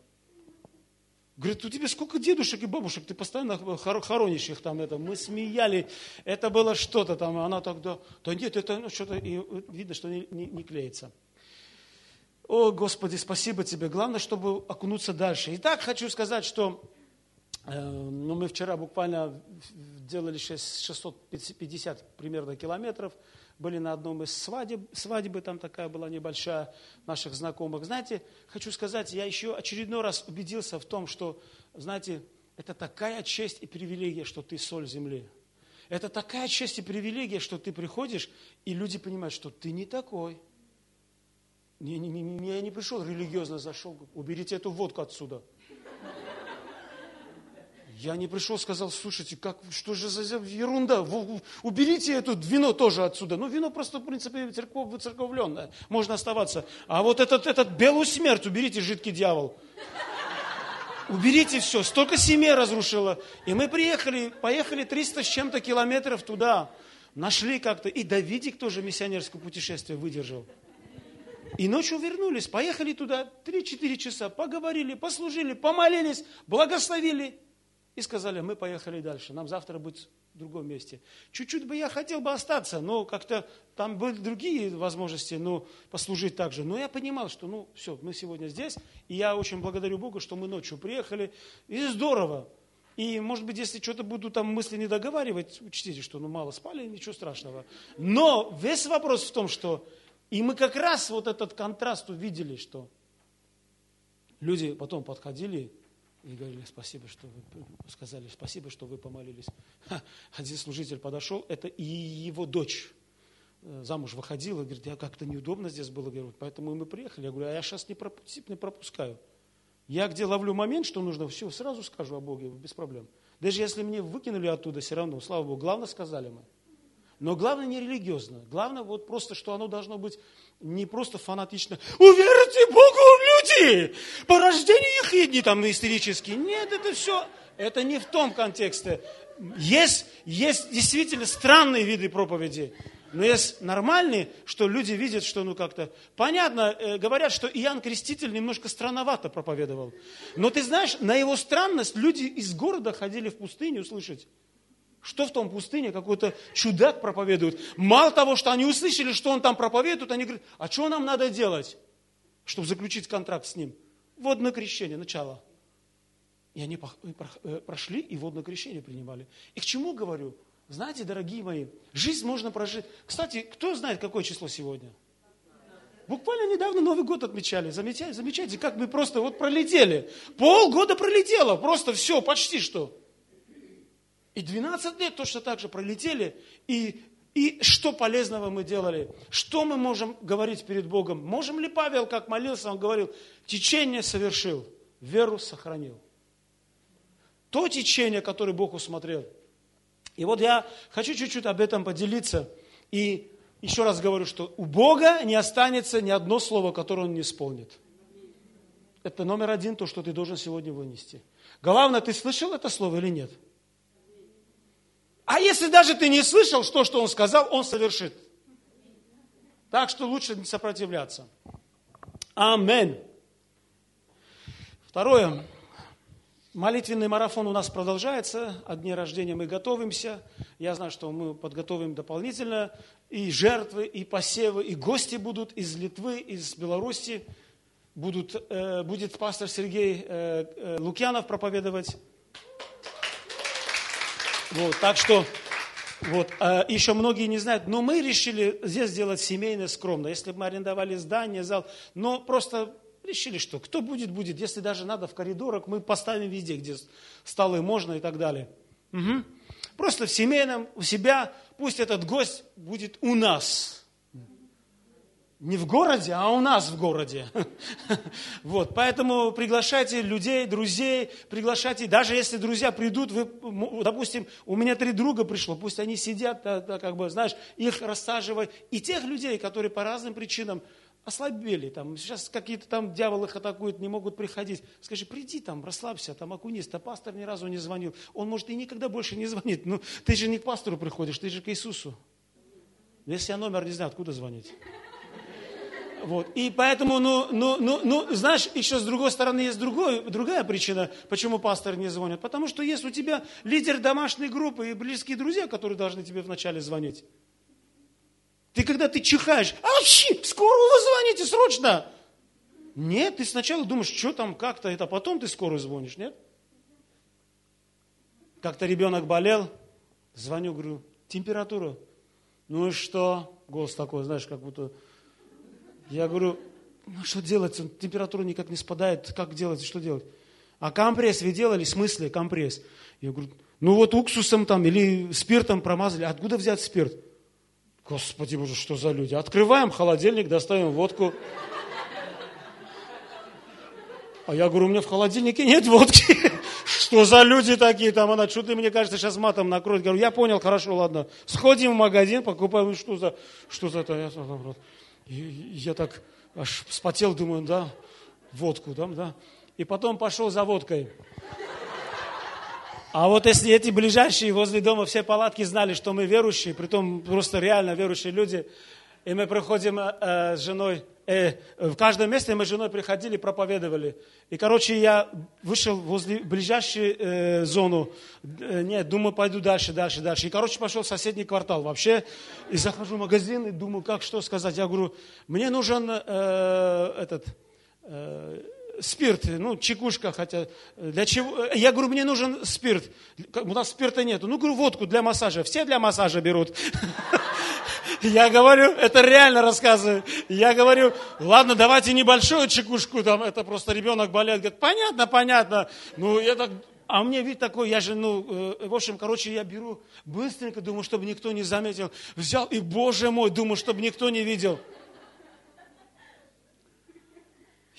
Говорит, у тебя сколько дедушек и бабушек, ты постоянно хоронишь их там. Это. Мы смеяли, это было что-то там. Она так, да, нет, это ну, что-то, и видно, что не, не, не клеится. О, Господи, спасибо Тебе. Главное, чтобы окунуться дальше. Итак, хочу сказать, что э, ну, мы вчера буквально делали 6, 650 примерно километров были на одном из свадеб, свадьбы, там такая была небольшая, наших знакомых. Знаете, хочу сказать, я еще очередной раз убедился в том, что, знаете, это такая честь и привилегия, что ты соль земли. Это такая честь и привилегия, что ты приходишь, и люди понимают, что ты не такой. Не, не, не, я не пришел религиозно, зашел, уберите эту водку отсюда. Я не пришел, сказал, слушайте, как, что же за ерунда, уберите это вино тоже отсюда. Ну, вино просто, в принципе, церков, церковленное, можно оставаться. А вот этот, этот белую смерть уберите, жидкий дьявол. Уберите все, столько семей разрушило. И мы приехали, поехали 300 с чем-то километров туда. Нашли как-то. И Давидик тоже миссионерское путешествие выдержал. И ночью вернулись, поехали туда 3-4 часа, поговорили, послужили, помолились, благословили и сказали, мы поехали дальше, нам завтра быть в другом месте. Чуть-чуть бы я хотел бы остаться, но как-то там были другие возможности, ну, послужить также. Но я понимал, что, ну, все, мы сегодня здесь, и я очень благодарю Бога, что мы ночью приехали, и здорово. И, может быть, если что-то буду там мысли не договаривать, учтите, что ну мало спали, ничего страшного. Но весь вопрос в том, что и мы как раз вот этот контраст увидели, что люди потом подходили и говорили, спасибо, что вы сказали, спасибо, что вы помолились. Один служитель подошел, это и его дочь э, замуж выходила, говорит, я как-то неудобно здесь было, говорю, поэтому мы приехали. Я говорю, а я сейчас не, не пропускаю. Я где ловлю момент, что нужно, все, сразу скажу о Боге, без проблем. Даже если мне выкинули оттуда, все равно, слава Богу, главное сказали мы. Но главное не религиозно. Главное вот просто, что оно должно быть не просто фанатично. Уверьте Богу люди, по рождению их едни там истерические. Нет, это все, это не в том контексте. Есть, есть действительно странные виды проповеди. Но есть нормальные, что люди видят, что ну как-то... Понятно, э, говорят, что Иоанн Креститель немножко странновато проповедовал. Но ты знаешь, на его странность люди из города ходили в пустыню слышать. Что в том пустыне? Какой-то чудак проповедует. Мало того, что они услышали, что он там проповедует, они говорят, а что нам надо делать, чтобы заключить контракт с ним? Водное крещение, начало. И они э, прошли и водное крещение принимали. И к чему говорю? Знаете, дорогие мои, жизнь можно прожить. Кстати, кто знает, какое число сегодня? Буквально недавно Новый год отмечали. Замечаете, замечаете, как мы просто вот пролетели. Полгода пролетело, просто все, почти что. И 12 лет точно так же пролетели. И, и что полезного мы делали? Что мы можем говорить перед Богом? Можем ли Павел, как молился, он говорил, течение совершил, веру сохранил. То течение, которое Бог усмотрел. И вот я хочу чуть-чуть об этом поделиться. И еще раз говорю, что у Бога не останется ни одно слово, которое Он не исполнит. Это номер один, то, что ты должен сегодня вынести. Главное, ты слышал это слово или нет? А если даже ты не слышал, что, что он сказал, он совершит. Так что лучше не сопротивляться. Амин. Второе. Молитвенный марафон у нас продолжается. От дня рождения мы готовимся. Я знаю, что мы подготовим дополнительно и жертвы, и посевы, и гости будут из Литвы, из Беларуси. Будут, э, будет пастор Сергей э, э, Лукьянов проповедовать. Вот, так что, вот, а еще многие не знают, но мы решили здесь сделать семейно, скромно. Если бы мы арендовали здание, зал, но просто решили, что кто будет, будет. Если даже надо в коридорах, мы поставим везде, где столы можно и так далее. Угу. Просто в семейном, у себя, пусть этот гость будет у нас не в городе, а у нас в городе. Вот, поэтому приглашайте людей, друзей, приглашайте, даже если друзья придут, вы, допустим, у меня три друга пришло, пусть они сидят, как бы, знаешь, их рассаживай. И тех людей, которые по разным причинам, ослабели, там, сейчас какие-то там дьяволы их атакуют, не могут приходить. Скажи, приди там, расслабься, там окунись. А пастор ни разу не звонил. Он, может, и никогда больше не звонит. Ну, ты же не к пастору приходишь, ты же к Иисусу. Если я номер не знаю, откуда звонить? Вот. И поэтому, ну, ну, ну, ну, знаешь, еще с другой стороны есть другой, другая причина, почему пастор не звонит. Потому что есть у тебя лидер домашней группы и близкие друзья, которые должны тебе вначале звонить. Ты когда ты чихаешь, а вообще, скоро вы звоните, срочно. Нет, ты сначала думаешь, что там, как-то, это потом ты скоро звонишь, нет? Как-то ребенок болел, звоню, говорю, температура. Ну и что? Голос такой, знаешь, как будто я говорю, ну что делать, температура никак не спадает, как делать, что делать? А компресс вы делали? В смысле компресс? Я говорю, ну вот уксусом там или спиртом промазали. Откуда взять спирт? Господи боже, что за люди? Открываем холодильник, достаем водку. А я говорю, у меня в холодильнике нет водки. Что за люди такие там? Она, что ты, мне кажется, сейчас матом накроет. Говорю, я понял, хорошо, ладно. Сходим в магазин, покупаем, что за, что за это? И я так аж вспотел, думаю, да, водку, да, да. И потом пошел за водкой. А вот если эти ближайшие возле дома все палатки знали, что мы верующие, притом просто реально верующие люди, и мы приходим э, с женой э, в каждом месте мы с женой приходили, проповедовали. И, короче, я вышел возле ближайшей э, зону. Э, нет, думаю, пойду дальше, дальше, дальше. И, короче, пошел в соседний квартал вообще. И захожу в магазин и думаю, как, что сказать. Я говорю, мне нужен э, этот... Э, спирт, ну, чекушка, хотя, для чего? Я говорю, мне нужен спирт. У нас спирта нету. Ну, говорю, водку для массажа. Все для массажа берут. Я говорю, это реально рассказываю. Я говорю, ладно, давайте небольшую чекушку, там, это просто ребенок болеет. Говорит, понятно, понятно. Ну, я так, а мне вид такой, я же, ну, э, в общем, короче, я беру быстренько, думаю, чтобы никто не заметил. Взял, и, боже мой, думаю, чтобы никто не видел.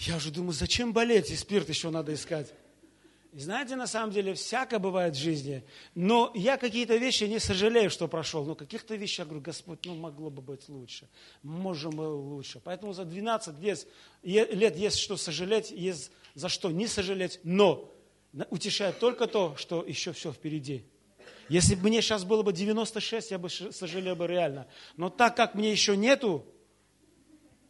Я уже думаю, зачем болеть, и спирт еще надо искать. И знаете, на самом деле, всяко бывает в жизни. Но я какие-то вещи не сожалею, что прошел. Но каких-то вещей, я говорю, Господь, ну могло бы быть лучше. Можем было лучше. Поэтому за 12 лет, лет есть что сожалеть, есть за что не сожалеть. Но утешает только то, что еще все впереди. Если бы мне сейчас было бы 96, я бы сожалел бы реально. Но так как мне еще нету,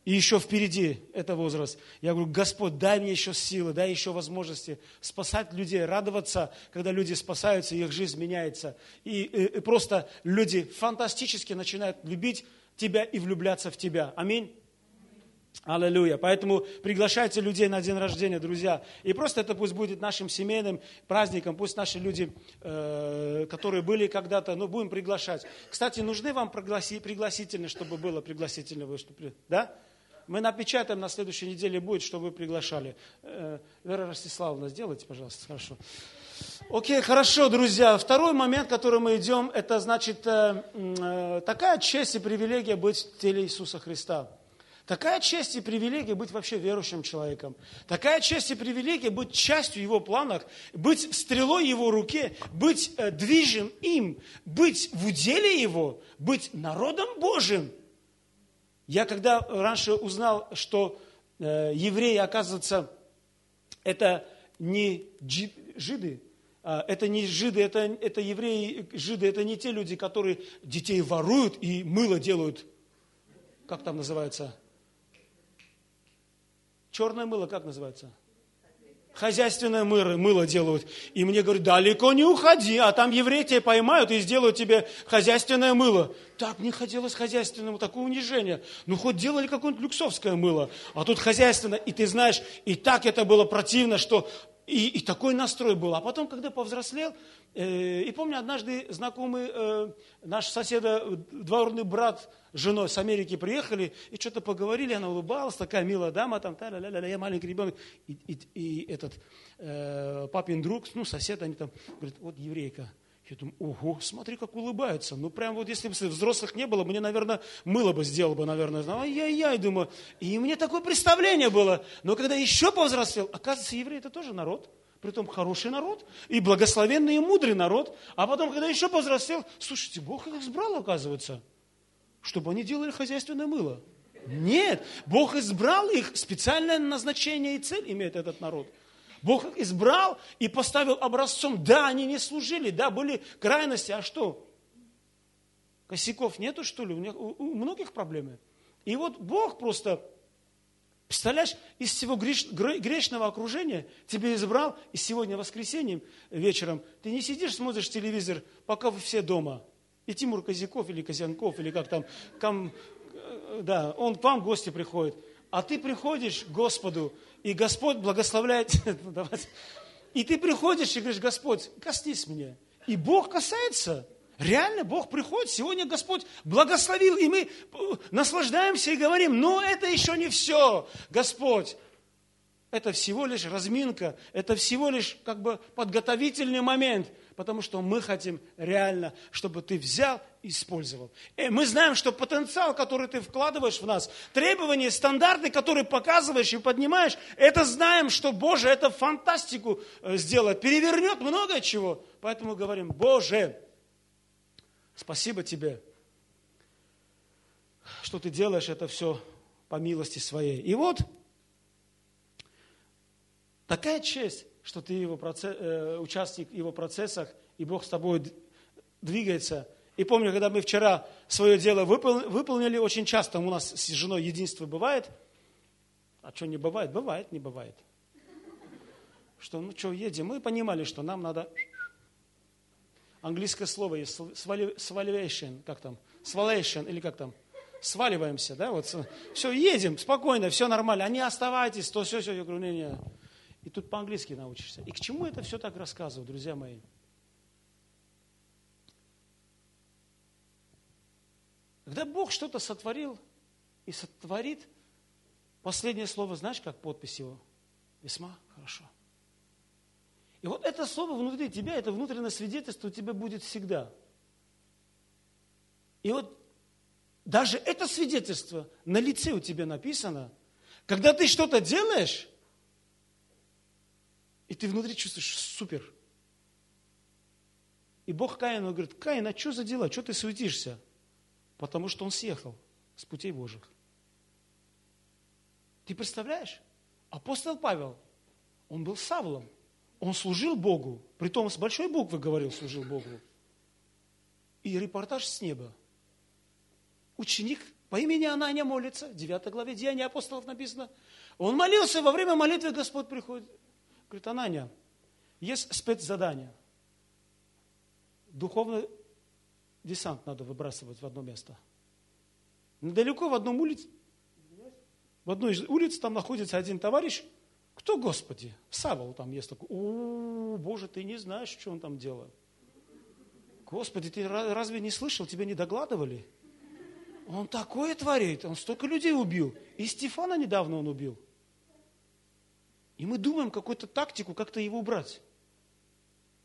и еще впереди это возраст. Я говорю, Господь, дай мне еще силы, дай еще возможности спасать людей, радоваться, когда люди спасаются, их жизнь меняется. И, и, и просто люди фантастически начинают любить тебя и влюбляться в тебя. Аминь. Аллилуйя. Поэтому приглашайте людей на день рождения, друзья. И просто это пусть будет нашим семейным праздником. Пусть наши люди, э, которые были когда-то, ну, будем приглашать. Кстати, нужны вам пригласи, пригласительные, чтобы было пригласительное выступление? Да? Мы напечатаем, на следующей неделе будет, что вы приглашали. Э, Вера Ростиславовна, сделайте, пожалуйста, хорошо. Окей, хорошо, друзья. Второй момент, который мы идем, это значит э, э, такая честь и привилегия быть в теле Иисуса Христа. Такая честь и привилегия быть вообще верующим человеком. Такая честь и привилегия быть частью Его планов, быть стрелой Его руке, быть э, движим им, быть в уделе Его, быть народом Божьим – я когда раньше узнал, что э, евреи, оказывается, это не жиды, а, это не жиды, это, это евреи, жиды, это не те люди, которые детей воруют и мыло делают. Как там называется? Черное мыло как называется? Хозяйственное мыло, мыло делают. И мне говорят, далеко не уходи, а там евреи тебя поймают и сделают тебе хозяйственное мыло. Так не хотелось хозяйственному, такое унижение. Ну, хоть делали какое-нибудь люксовское мыло, а тут хозяйственное. И ты знаешь, и так это было противно, что и, и такой настрой был. А потом, когда повзрослел, э, и помню, однажды знакомый, э, наш соседа, двоюродный брат с женой с Америки приехали, и что-то поговорили, она улыбалась, такая милая дама, там, та ля ля ля я маленький ребенок. И, и, и этот э, папин друг, ну, сосед, они там, говорят, вот еврейка. Я думаю, ого, смотри, как улыбаются. Ну, прям вот если бы взрослых не было, мне, наверное, мыло бы сделал бы, наверное. Ай-яй-яй, думаю. И мне такое представление было. Но когда еще повзрослел, оказывается, евреи это тоже народ. Притом хороший народ и благословенный и мудрый народ. А потом, когда еще повзрослел, слушайте, Бог их избрал, оказывается, чтобы они делали хозяйственное мыло. Нет, Бог избрал их, специальное назначение и цель имеет этот народ. Бог их избрал и поставил образцом. Да, они не служили, да, были крайности, а что? Косяков нету, что ли? У, них, у, у многих проблемы. И вот Бог просто, представляешь, из всего греш, грешного окружения тебе избрал, и сегодня воскресенье вечером ты не сидишь, смотришь телевизор, пока вы все дома. И Тимур Козяков или Козянков, или как там, там да, он к вам в гости приходит, а ты приходишь к Господу, и Господь благословляет. И ты приходишь и говоришь, Господь, коснись мне. И Бог касается. Реально, Бог приходит. Сегодня Господь благословил, и мы наслаждаемся и говорим, но это еще не все. Господь, это всего лишь разминка, это всего лишь как бы подготовительный момент, потому что мы хотим реально, чтобы ты взял использовал. И мы знаем, что потенциал, который ты вкладываешь в нас, требования, стандарты, которые показываешь и поднимаешь, это знаем, что Боже, это фантастику э, сделает, перевернет много чего. Поэтому говорим, Боже, спасибо тебе, что ты делаешь это все по милости своей. И вот Такая честь, что ты его процесс, э, участник его процессах, и Бог с тобой двигается. И помню, когда мы вчера свое дело выпол, выполнили, очень часто у нас с женой единство бывает. А что не бывает? Бывает, не бывает. Что, ну что, едем. Мы понимали, что нам надо... Английское слово есть, сваливation, как там, свалation, или как там, сваливаемся, да, вот, все, едем, спокойно, все нормально, они оставайтесь, то все, все, я говорю, не, не, и тут по-английски научишься. И к чему это все так рассказываю, друзья мои? Когда Бог что-то сотворил и сотворит, последнее слово, знаешь, как подпись его? Весьма хорошо. И вот это слово внутри тебя, это внутреннее свидетельство у тебя будет всегда. И вот даже это свидетельство на лице у тебя написано. Когда ты что-то делаешь, и ты внутри чувствуешь, супер. И Бог Каину говорит, Каин, а что за дела, что ты суетишься? Потому что он съехал с путей Божьих. Ты представляешь? Апостол Павел, он был Савлом, он служил Богу, притом с большой буквы говорил, служил Богу. И репортаж с неба. Ученик по имени Ананя молится, в 9 главе Деяния апостолов написано. Он молился, во время молитвы Господь приходит. Говорит, Ананя, есть спецзадание. Духовный десант надо выбрасывать в одно место. Недалеко в одном улице, в одной из улиц там находится один товарищ, кто, Господи? Савол там есть такой. О, Боже, ты не знаешь, что он там делает. Господи, ты разве не слышал, тебя не догладывали? Он такое творит, он столько людей убил. И Стефана недавно он убил. И мы думаем какую-то тактику, как-то его убрать.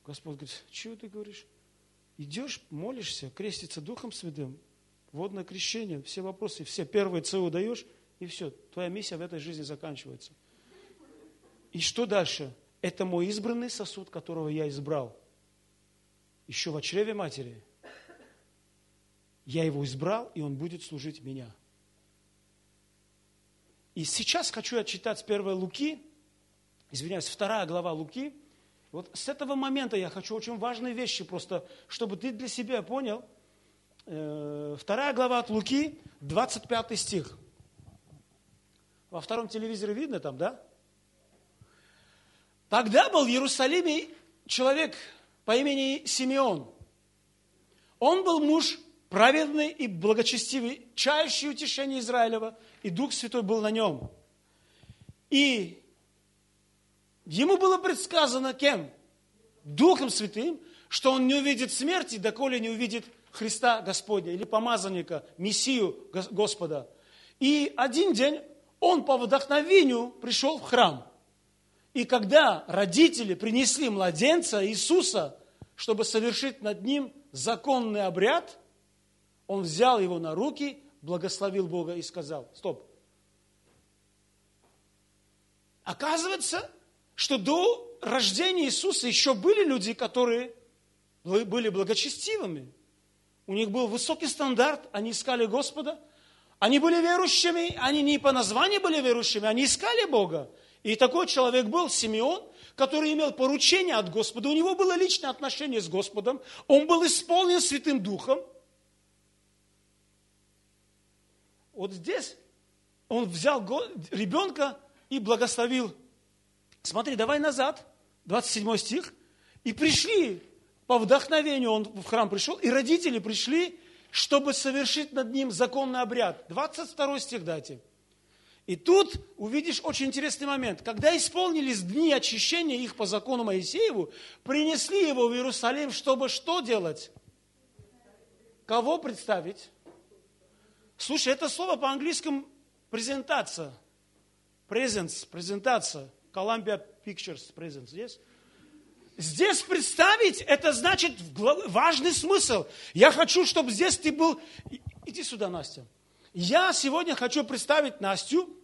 Господь говорит, чего ты говоришь? Идешь, молишься, креститься Духом Святым, водное крещение, все вопросы, все первые ЦУ даешь, и все, твоя миссия в этой жизни заканчивается. И что дальше? Это мой избранный сосуд, которого я избрал. Еще в чреве матери. Я его избрал, и он будет служить меня. И сейчас хочу я читать с первой Луки, извиняюсь, вторая глава Луки. Вот с этого момента я хочу очень важные вещи просто, чтобы ты для себя понял. Э, вторая глава от Луки, 25 стих. Во втором телевизоре видно там, да? Тогда был в Иерусалиме человек по имени Симеон. Он был муж праведный и благочестивый, чающий утешение Израилева, и Дух Святой был на нем. И Ему было предсказано кем? Духом Святым, что он не увидит смерти, доколе не увидит Христа Господня или помазанника, Мессию Господа. И один день он по вдохновению пришел в храм. И когда родители принесли младенца Иисуса, чтобы совершить над ним законный обряд, он взял его на руки, благословил Бога и сказал, стоп. Оказывается, что до рождения Иисуса еще были люди, которые были благочестивыми. У них был высокий стандарт, они искали Господа, Они были верующими, они не по названию были верующими, они искали Бога. И такой человек был Симеон, который имел поручение от Господа, у него было личное отношение с Господом, он был исполнен Святым Духом. Вот здесь он взял ребенка и благословил. Смотри, давай назад, 27 стих. И пришли по вдохновению, он в храм пришел, и родители пришли, чтобы совершить над ним законный обряд. 22 стих дайте. И тут увидишь очень интересный момент. Когда исполнились дни очищения их по закону Моисееву, принесли его в Иерусалим, чтобы что делать? Кого представить? Слушай, это слово по-английскому презентация. Presence, презентация. Columbia Pictures presence. Yes? Здесь представить, это значит важный смысл. Я хочу, чтобы здесь ты был... Иди сюда, Настя. Я сегодня хочу представить Настю.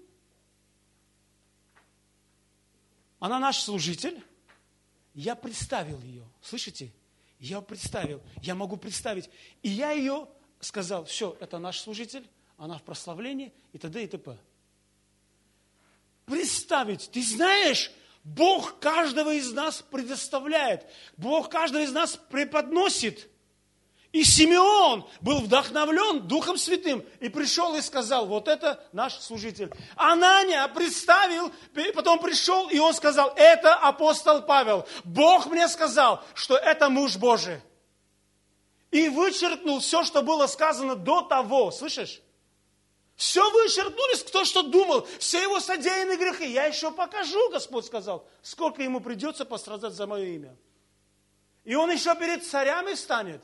Она наш служитель. Я представил ее. Слышите? Я представил. Я могу представить. И я ее сказал, все, это наш служитель, она в прославлении и т.д. и т.п. Представить, ты знаешь, Бог каждого из нас предоставляет. Бог каждого из нас преподносит. И Симеон был вдохновлен Духом Святым и пришел и сказал, вот это наш служитель. Анания представил, потом пришел и он сказал, это апостол Павел. Бог мне сказал, что это муж Божий. И вычеркнул все, что было сказано до того. Слышишь? Все вычеркнулись, кто что думал, все его содеянные грехи. Я еще покажу, Господь сказал, сколько ему придется пострадать за мое имя. И он еще перед царями станет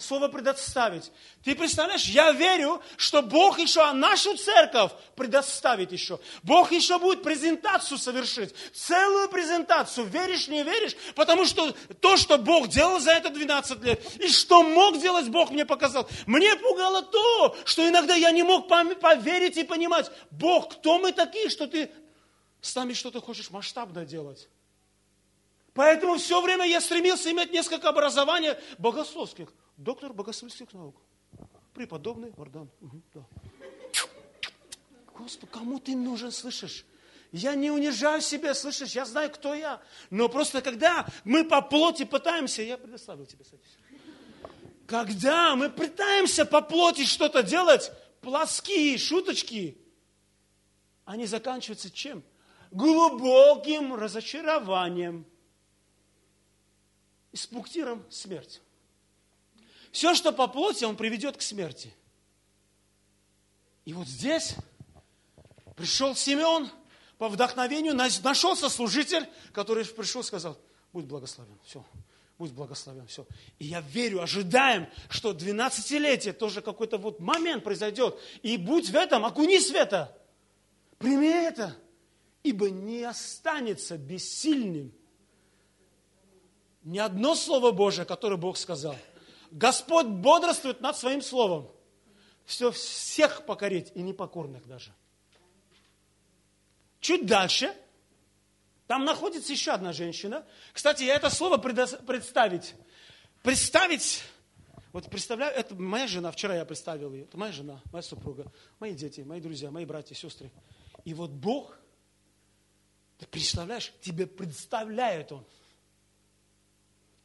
слово предоставить. Ты представляешь, я верю, что Бог еще нашу церковь предоставит еще. Бог еще будет презентацию совершить, целую презентацию. Веришь, не веришь? Потому что то, что Бог делал за это 12 лет, и что мог делать Бог, мне показал. Мне пугало то, что иногда я не мог поверить и понимать, Бог, кто мы такие, что ты с нами что-то хочешь масштабно делать. Поэтому все время я стремился иметь несколько образований богословских доктор богословских наук, преподобный Вардан. Угу, да. Господи, кому ты нужен, слышишь? Я не унижаю себя, слышишь, я знаю, кто я. Но просто когда мы по плоти пытаемся, я предоставил тебе, садись. Когда мы пытаемся по плоти что-то делать, плоские шуточки, они заканчиваются чем? Глубоким разочарованием и с пунктиром смерть. Все, что по плоти, он приведет к смерти. И вот здесь пришел Симеон по вдохновению, нашелся служитель, который пришел и сказал, будь благословен, все, будь благословен, все. И я верю, ожидаем, что 12-летие тоже какой-то вот момент произойдет. И будь в этом, окунись в это. Прими это, ибо не останется бессильным ни одно Слово Божие, которое Бог сказал – Господь бодрствует над своим словом. Все, всех покорить и непокорных даже. Чуть дальше, там находится еще одна женщина. Кстати, я это слово представить. Представить, вот представляю, это моя жена, вчера я представил ее, это моя жена, моя супруга, мои дети, мои друзья, мои братья, сестры. И вот Бог, ты представляешь, тебе представляет Он –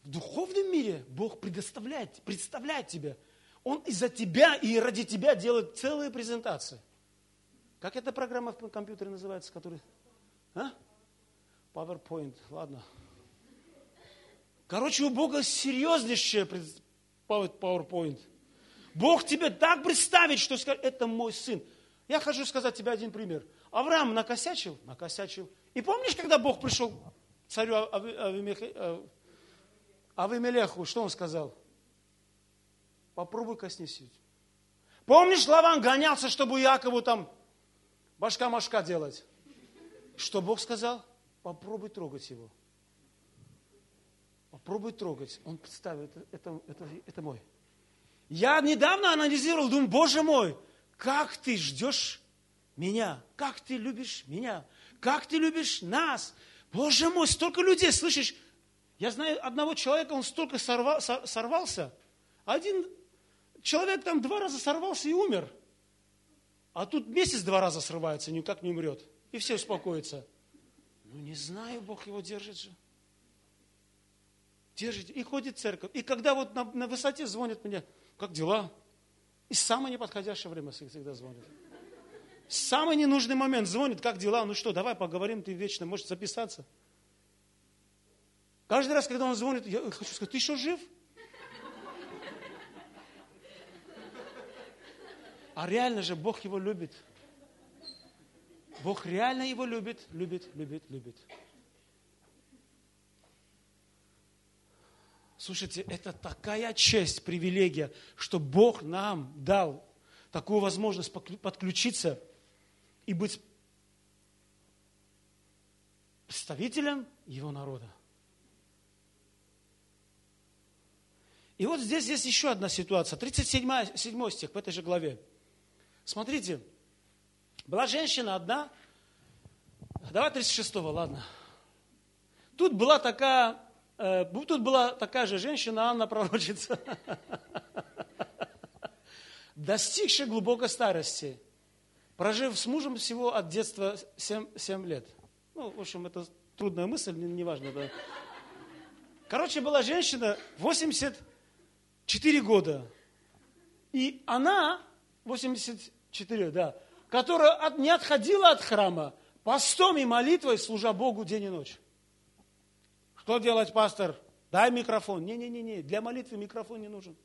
в духовном мире Бог предоставляет, представляет тебе. Он из-за тебя и ради тебя делает целые презентации. Как эта программа в компьютере называется, который... А? PowerPoint, ладно. Короче, у Бога серьезнейшее PowerPoint. Бог тебе так представит, что скажет, это мой сын. Я хочу сказать тебе один пример. Авраам накосячил? Накосячил. И помнишь, когда Бог пришел царю Авимехе, а в Авимелеху, что он сказал? Попробуй коснись. Помнишь, Лаван гонялся, чтобы Якову там башка-машка делать? Что Бог сказал? Попробуй трогать его. Попробуй трогать. Он представит, это, это, это мой. Я недавно анализировал, думаю, Боже мой, как ты ждешь меня, как ты любишь меня, как ты любишь нас. Боже мой, столько людей, слышишь, я знаю одного человека, он столько сорва, сорвался. Один человек там два раза сорвался и умер. А тут месяц два раза срывается, никак не умрет. И все успокоятся. Ну, не знаю, Бог его держит же. Держит. И ходит церковь. И когда вот на, на высоте звонит мне, как дела? И самое неподходящее время всегда звонит. Самый ненужный момент звонит, как дела? Ну что, давай поговорим, ты вечно можешь записаться. Каждый раз, когда он звонит, я хочу сказать, ты еще жив? А реально же Бог его любит. Бог реально его любит, любит, любит, любит. Слушайте, это такая честь, привилегия, что Бог нам дал такую возможность подключиться и быть представителем Его народа. И вот здесь есть еще одна ситуация. 37 7 стих в этой же главе. Смотрите, была женщина одна, давай 36-го, ладно. Тут была такая, э, тут была такая же женщина, Анна пророчица, достигшая глубокой старости, прожив с мужем всего от детства 7, 7 лет. Ну, в общем, это трудная мысль, неважно. Да. Короче, была женщина 84 года. И она, 84, да, которая от, не отходила от храма, постом и молитвой, служа Богу день и ночь. Что делать, пастор? Дай микрофон. Не-не-не, для молитвы микрофон не нужен.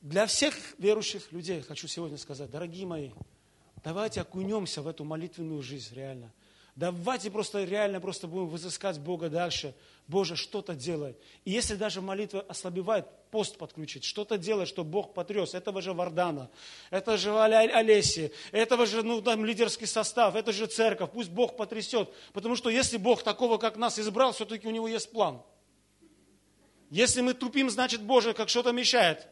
Для всех верующих людей хочу сегодня сказать, дорогие мои, давайте окунемся в эту молитвенную жизнь реально. Давайте просто реально просто будем возыскать Бога дальше. Боже, что-то делай. И если даже молитва ослабевает, пост подключить, что-то делать, что Бог потряс. Этого же Вардана, это же Олеси, этого же ну, там, лидерский состав, это же церковь. Пусть Бог потрясет. Потому что если Бог такого, как нас, избрал, все-таки у него есть план. Если мы тупим, значит Боже, как что-то мешает.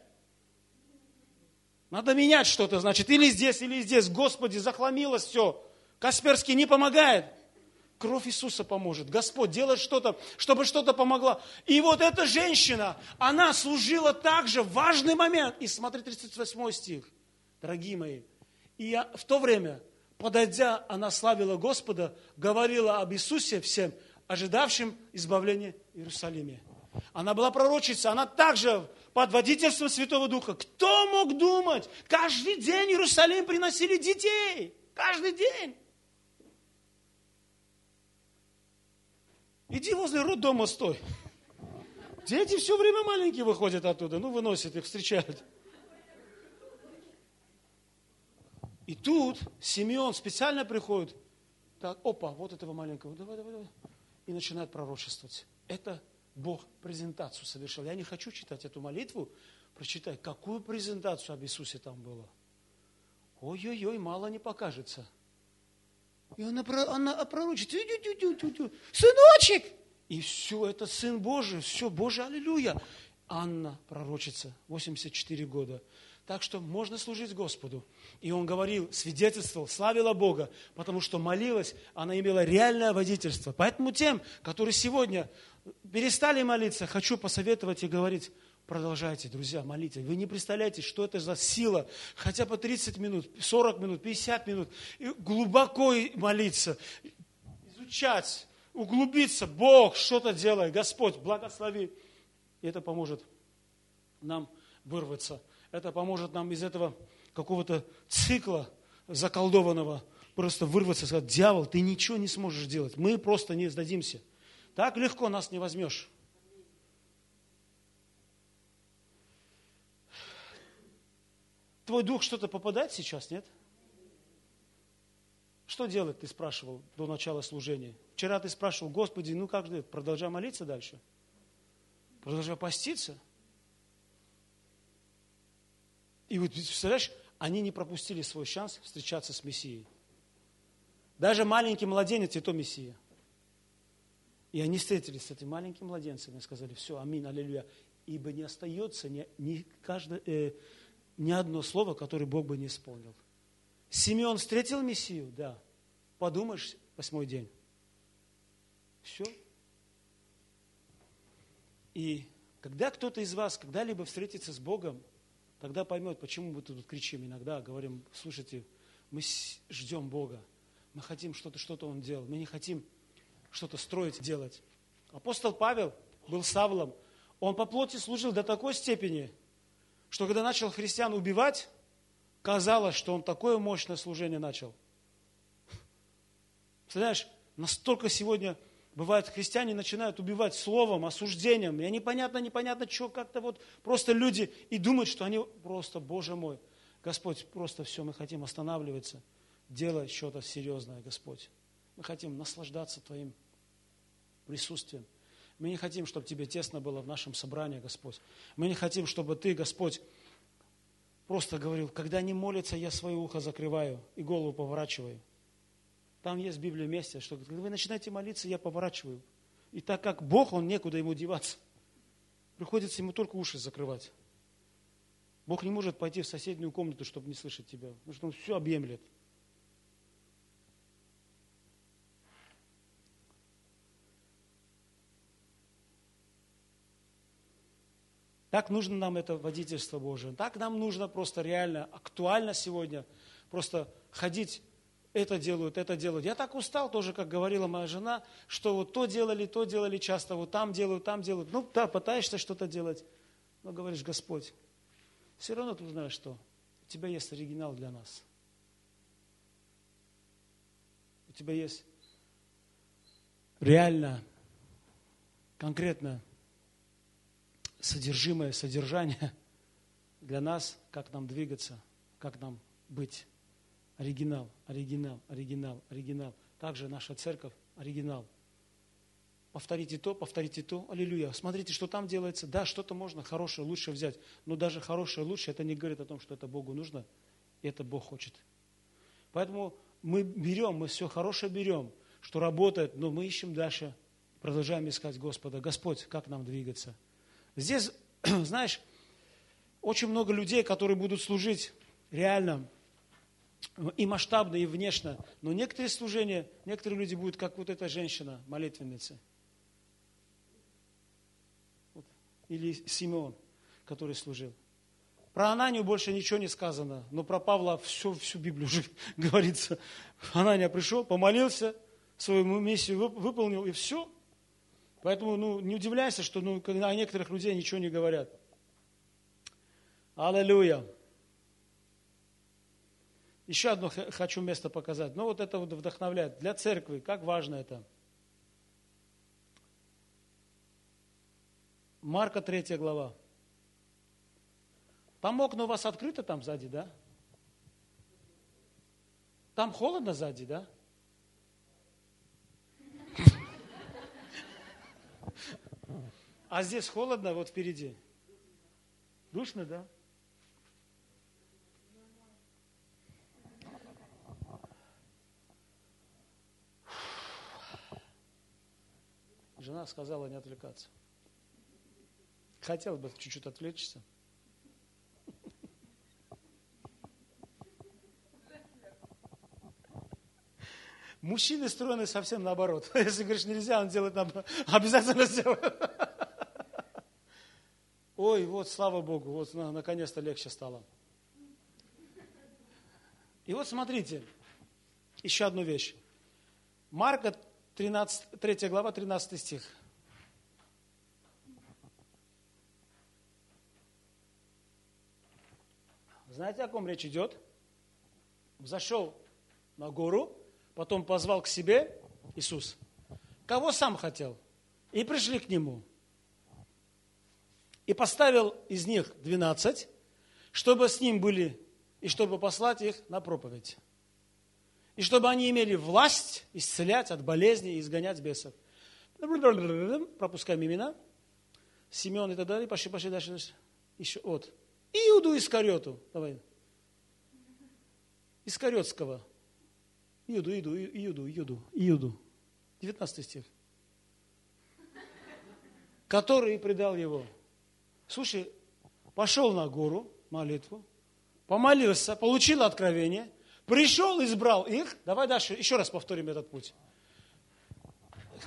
Надо менять что-то, значит, или здесь, или здесь. Господи, захламилось все. Касперский не помогает. Кровь Иисуса поможет. Господь делает что-то, чтобы что-то помогло. И вот эта женщина, она служила также в важный момент. И смотри, 38 стих, дорогие мои. И я, в то время, подойдя, она славила Господа, говорила об Иисусе всем, ожидавшим избавления Иерусалиме. Она была пророчица, она также под водительством Святого Духа. Кто мог думать? Каждый день Иерусалим приносили детей. Каждый день. Иди возле роддома стой. Дети все время маленькие выходят оттуда, ну, выносят их, встречают. И тут Симеон специально приходит, так, опа, вот этого маленького, давай, давай, давай, и начинает пророчествовать. Это Бог презентацию совершил. Я не хочу читать эту молитву, прочитай, какую презентацию об Иисусе там было. Ой-ой-ой, мало не покажется – и она, она пророчит, сыночек! И все, это Сын Божий, все, Боже, аллилуйя. Анна пророчица, 84 года. Так что можно служить Господу. И он говорил, свидетельствовал, славила Бога, потому что молилась, она имела реальное водительство. Поэтому тем, которые сегодня перестали молиться, хочу посоветовать и говорить, Продолжайте, друзья, молитесь. Вы не представляете, что это за сила. Хотя бы 30 минут, 40 минут, 50 минут. И глубоко молиться, изучать, углубиться. Бог что-то делает. Господь, благослови. И это поможет нам вырваться. Это поможет нам из этого какого-то цикла заколдованного просто вырваться и сказать, дьявол, ты ничего не сможешь делать. Мы просто не сдадимся. Так легко нас не возьмешь. Твой дух что-то попадает сейчас, нет? Что делать, ты спрашивал до начала служения? Вчера ты спрашивал, Господи, ну как же, продолжай молиться дальше? Продолжай поститься? И вот, представляешь, они не пропустили свой шанс встречаться с Мессией. Даже маленький младенец – это Мессия. И они встретились с этим маленьким младенцем и сказали, все, аминь, аллилуйя. Ибо не остается ни, ни каждый, э, ни одно слово, которое Бог бы не исполнил. Симеон встретил Мессию? Да. Подумаешь, восьмой день. Все. И когда кто-то из вас когда-либо встретится с Богом, тогда поймет, почему мы тут кричим иногда, говорим, слушайте, мы ждем Бога, мы хотим что-то, что-то Он делал, мы не хотим что-то строить, делать. Апостол Павел был Савлом, он по плоти служил до такой степени, что когда начал христиан убивать, казалось, что он такое мощное служение начал. Знаешь, настолько сегодня бывает, христиане начинают убивать словом, осуждением, и непонятно, непонятно, что как-то вот просто люди и думают, что они просто, Боже мой, Господь, просто все, мы хотим останавливаться, делать что-то серьезное, Господь. Мы хотим наслаждаться Твоим присутствием. Мы не хотим, чтобы Тебе тесно было в нашем собрании, Господь. Мы не хотим, чтобы Ты, Господь, просто говорил, когда они молятся, я свое ухо закрываю и голову поворачиваю. Там есть в Библии месте, что когда вы начинаете молиться, я поворачиваю. И так как Бог, Он некуда ему деваться. Приходится ему только уши закрывать. Бог не может пойти в соседнюю комнату, чтобы не слышать тебя, потому что Он все объемлет. Так нужно нам это водительство Божие. Так нам нужно просто реально, актуально сегодня, просто ходить, это делают, это делают. Я так устал тоже, как говорила моя жена, что вот то делали, то делали часто, вот там делают, там делают. Ну да, пытаешься что-то делать, но говоришь, Господь, все равно ты знаешь, что у тебя есть оригинал для нас. У тебя есть реально, конкретно содержимое, содержание для нас, как нам двигаться, как нам быть. Оригинал, оригинал, оригинал, оригинал. Также наша церковь – оригинал. Повторите то, повторите то, аллилуйя. Смотрите, что там делается. Да, что-то можно хорошее, лучше взять. Но даже хорошее, лучше, это не говорит о том, что это Богу нужно, и это Бог хочет. Поэтому мы берем, мы все хорошее берем, что работает, но мы ищем дальше, продолжаем искать Господа. Господь, как нам двигаться – Здесь, знаешь, очень много людей, которые будут служить реально и масштабно, и внешне. Но некоторые служения, некоторые люди будут, как вот эта женщина, молитвенница. Или Симеон, который служил. Про Ананию больше ничего не сказано, но про Павла всю, всю Библию уже говорится. Анания пришел, помолился, свою миссию выполнил, и все. Поэтому ну, не удивляйся, что ну, о некоторых людей ничего не говорят. Аллилуйя. Еще одно хочу место показать. Ну вот это вот вдохновляет. Для церкви, как важно это. Марка 3 глава. Там окна у вас открыты там сзади, да? Там холодно сзади, да? А здесь холодно, вот впереди. Душно, да? Жена сказала не отвлекаться. Хотел бы чуть-чуть отвлечься. Мужчины строены совсем наоборот. Если говоришь, нельзя, он делает наоборот. Обязательно сделает. Ой, вот, слава Богу, вот наконец-то легче стало. И вот смотрите, еще одну вещь. Марка 13, 3 глава, 13 стих. Знаете, о ком речь идет? Зашел на гору, потом позвал к себе Иисус. Кого сам хотел? И пришли к нему и поставил из них двенадцать, чтобы с ним были, и чтобы послать их на проповедь. И чтобы они имели власть исцелять от болезней и изгонять бесов. Пропускаем имена. Симеон и так далее. Пошли, пошли дальше. дальше. Еще от. Иуду Искариоту. Давай. Искариотского. Иуду, Иуду, Иуду, Иуду, Иуду. 19 стих. Который предал его. Слушай, пошел на гору, молитву, помолился, получил откровение, пришел, избрал их. Давай дальше, еще раз повторим этот путь.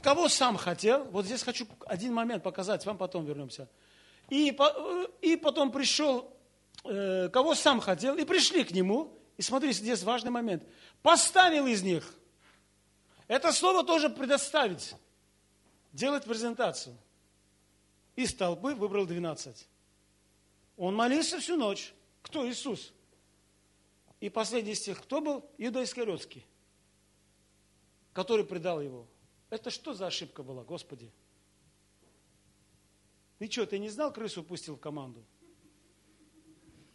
Кого сам хотел, вот здесь хочу один момент показать, вам потом вернемся. И, и потом пришел э, кого сам хотел, и пришли к нему. И смотри, здесь важный момент. Поставил из них. Это слово тоже предоставить. Делать презентацию. Из толпы выбрал 12. Он молился всю ночь. Кто? Иисус. И последний стих. Кто был? Иуда Искариотский, который предал его. Это что за ошибка была, Господи? Ты что, ты не знал, крысу пустил в команду?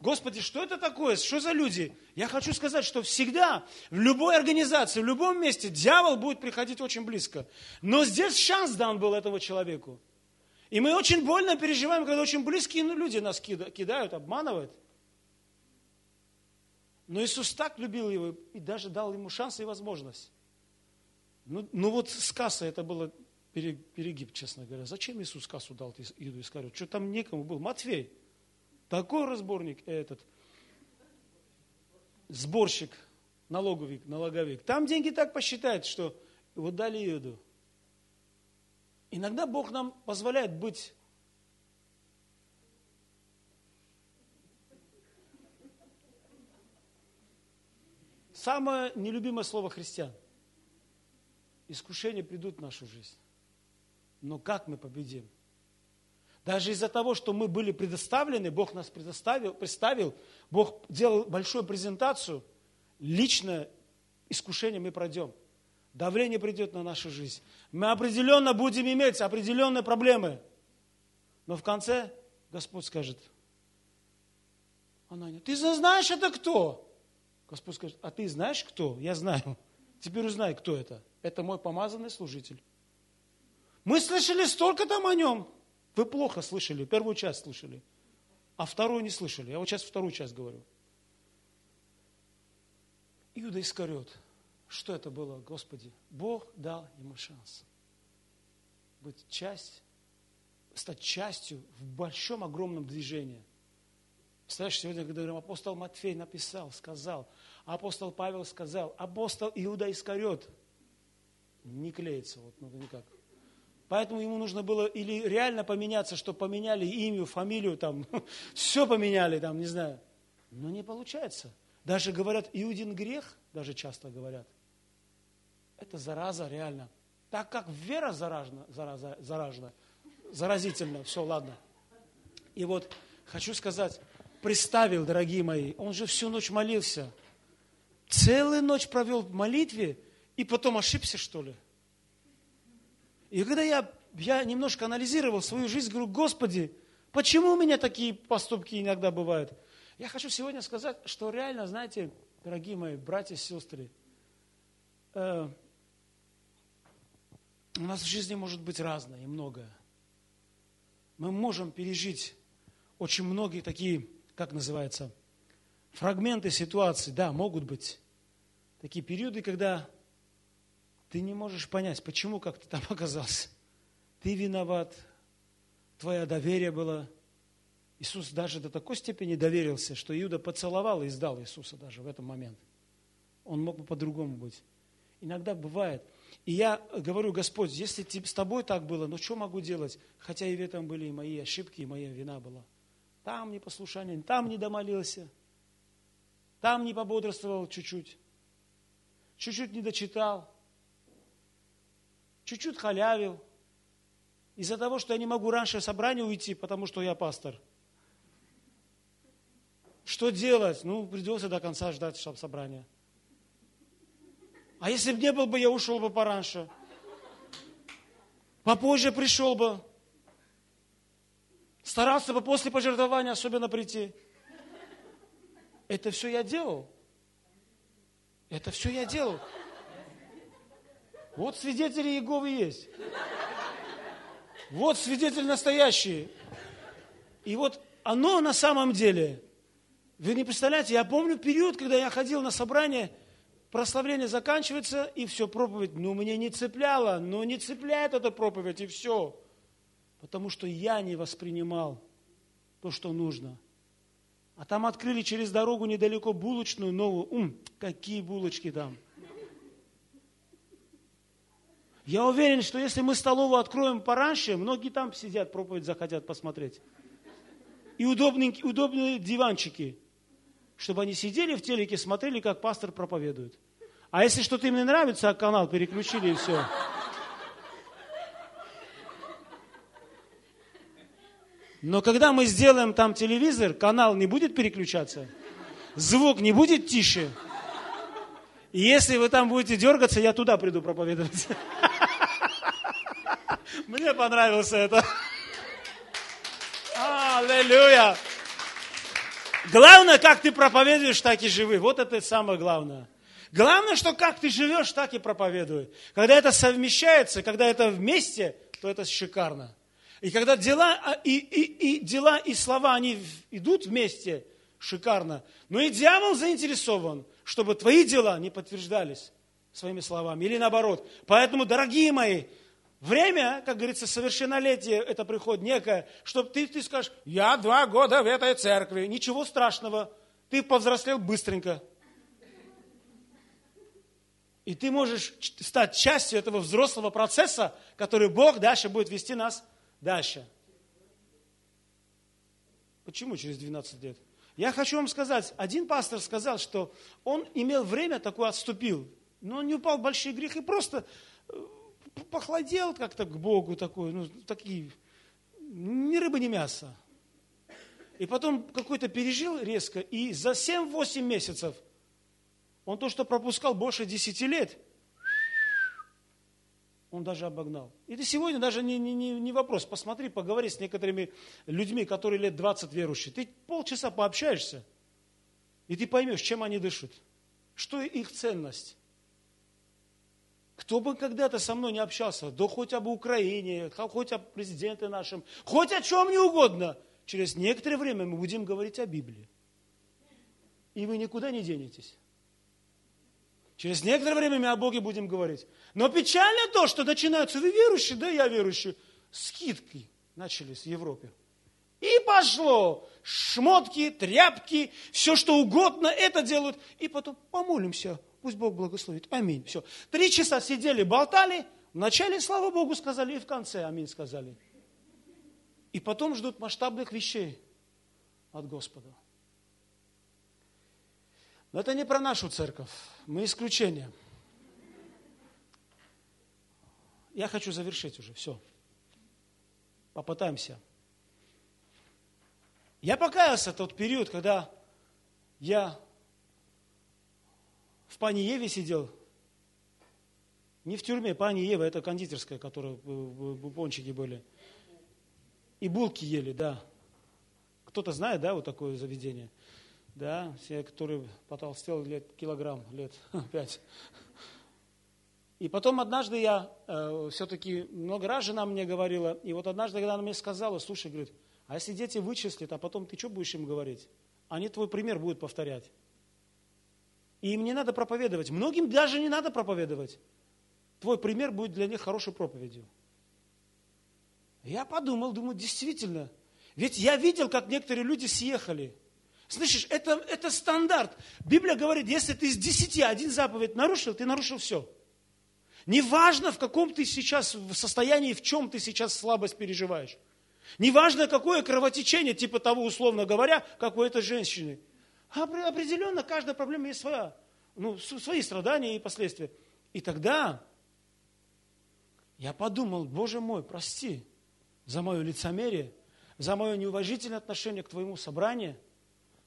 Господи, что это такое? Что за люди? Я хочу сказать, что всегда, в любой организации, в любом месте дьявол будет приходить очень близко. Но здесь шанс дан был этому человеку. И мы очень больно переживаем, когда очень близкие люди нас кидают, обманывают. Но Иисус так любил его и даже дал ему шанс и возможность. Ну, ну вот с кассой это было перегиб, честно говоря. Зачем Иисус кассу дал Иуду Искариот? Что там некому был? Матфей. Такой разборник этот. Сборщик, налоговик, налоговик. Там деньги так посчитают, что вот дали Иуду. Иногда Бог нам позволяет быть Самое нелюбимое слово христиан. Искушения придут в нашу жизнь. Но как мы победим? Даже из-за того, что мы были предоставлены, Бог нас предоставил, представил, Бог делал большую презентацию, личное искушение мы пройдем. Давление придет на нашу жизнь. Мы определенно будем иметь определенные проблемы. Но в конце Господь скажет, Ананя, ты знаешь, это кто? Господь скажет, а ты знаешь кто? Я знаю. Теперь узнай, кто это. Это мой помазанный служитель. Мы слышали столько там о нем. Вы плохо слышали, первую часть слышали, а вторую не слышали. Я вот сейчас вторую часть говорю. Иуда Искариот. Что это было, Господи? Бог дал ему шанс быть часть, стать частью в большом, огромном движении – Представляешь, сегодня, когда говорим, апостол Матфей написал, сказал, апостол Павел сказал, апостол Иуда Искарет, не клеится, вот, ну никак. Поэтому ему нужно было или реально поменяться, что поменяли имя, фамилию, там, все поменяли, там, не знаю. Но не получается. Даже говорят, Иудин грех, даже часто говорят. Это зараза реально. Так как вера заражена, зараза, заражена, заразительно, все, ладно. И вот хочу сказать, представил, дорогие мои, он же всю ночь молился. Целую ночь провел в молитве и потом ошибся, что ли? И когда я, я немножко анализировал свою жизнь, говорю, Господи, почему у меня такие поступки иногда бывают? Я хочу сегодня сказать, что реально, знаете, дорогие мои братья и сестры, э, у нас в жизни может быть разное и многое. Мы можем пережить очень многие такие как называется, фрагменты ситуации, да, могут быть такие периоды, когда ты не можешь понять, почему как ты там оказался. Ты виноват, твое доверие было. Иисус даже до такой степени доверился, что Иуда поцеловал и сдал Иисуса даже в этот момент. Он мог бы по-другому быть. Иногда бывает. И я говорю, Господь, если с тобой так было, ну что могу делать? Хотя и в этом были и мои ошибки, и моя вина была там непослушание, там не домолился, там не пободрствовал чуть-чуть, чуть-чуть не дочитал, чуть-чуть халявил. Из-за того, что я не могу раньше собрания уйти, потому что я пастор. Что делать? Ну, придется до конца ждать собрания. А если бы не был бы, я ушел бы пораньше. Попозже пришел бы. Старался бы после пожертвования особенно прийти. Это все я делал. Это все я делал. Вот свидетели Иеговы есть. Вот свидетель настоящий. И вот оно на самом деле, вы не представляете, я помню период, когда я ходил на собрание, прославление заканчивается, и все, проповедь, ну, мне не цепляло, но не цепляет эта проповедь, и все потому что я не воспринимал то, что нужно. А там открыли через дорогу недалеко булочную новую. Ум, какие булочки там. Я уверен, что если мы столовую откроем пораньше, многие там сидят, проповедь захотят посмотреть. и удобные, удобные диванчики, чтобы они сидели в телеке, смотрели, как пастор проповедует. А если что-то им не нравится, а канал переключили и все. Но когда мы сделаем там телевизор, канал не будет переключаться, звук не будет тише. И если вы там будете дергаться, я туда приду проповедовать. Мне понравилось это. Аллилуйя. Главное, как ты проповедуешь, так и живи. Вот это самое главное. Главное, что как ты живешь, так и проповедуй. Когда это совмещается, когда это вместе, то это шикарно. И когда дела а, и, и, и, дела, и слова, они идут вместе, шикарно. Но и дьявол заинтересован, чтобы твои дела не подтверждались своими словами. Или наоборот. Поэтому, дорогие мои, Время, как говорится, совершеннолетие, это приходит некое, чтобы ты, ты скажешь, я два года в этой церкви, ничего страшного, ты повзрослел быстренько. И ты можешь стать частью этого взрослого процесса, который Бог дальше будет вести нас дальше. Почему через 12 лет? Я хочу вам сказать, один пастор сказал, что он имел время такое, отступил, но он не упал в большие грехи, просто похолодел как-то к Богу такой, ну, такие, ни рыба, ни мясо. И потом какой-то пережил резко, и за 7-8 месяцев он то, что пропускал больше 10 лет, он даже обогнал. И это сегодня даже не, не, не вопрос. Посмотри, поговори с некоторыми людьми, которые лет 20 верующие. Ты полчаса пообщаешься, и ты поймешь, чем они дышат, что их ценность. Кто бы когда-то со мной не общался, да хоть об Украине, хоть о президенте нашем, хоть о чем не угодно, через некоторое время мы будем говорить о Библии. И вы никуда не денетесь. Через некоторое время мы о Боге будем говорить. Но печально то, что начинаются, вы верующие, да я верующий, скидки начались в Европе. И пошло. Шмотки, тряпки, все что угодно это делают. И потом помолимся Пусть Бог благословит. Аминь. Все. Три часа сидели, болтали. Вначале слава Богу сказали, и в конце аминь сказали. И потом ждут масштабных вещей от Господа. Но это не про нашу церковь. Мы исключение. Я хочу завершить уже. Все. Попытаемся. Я покаялся тот период, когда я в пане Еве сидел. Не в тюрьме, пани Ева, это кондитерская, которая пончики были. И булки ели, да. Кто-то знает, да, вот такое заведение? Да, все, которые потолстел лет килограмм, лет пять. И потом однажды я, э, все-таки много раз жена мне говорила, и вот однажды, когда она мне сказала, слушай, говорит, а если дети вычислят, а потом ты что будешь им говорить? Они твой пример будут повторять. И им не надо проповедовать. Многим даже не надо проповедовать. Твой пример будет для них хорошей проповедью. Я подумал, думаю, действительно. Ведь я видел, как некоторые люди съехали. Слышишь, это, это стандарт. Библия говорит, если ты из десяти один заповедь нарушил, ты нарушил все. Неважно, в каком ты сейчас в состоянии, в чем ты сейчас слабость переживаешь. Неважно, какое кровотечение, типа того, условно говоря, как у этой женщины – Определенно, каждая проблема есть своя, ну, свои страдания и последствия. И тогда я подумал, Боже мой, прости за мое лицемерие, за мое неуважительное отношение к Твоему собранию.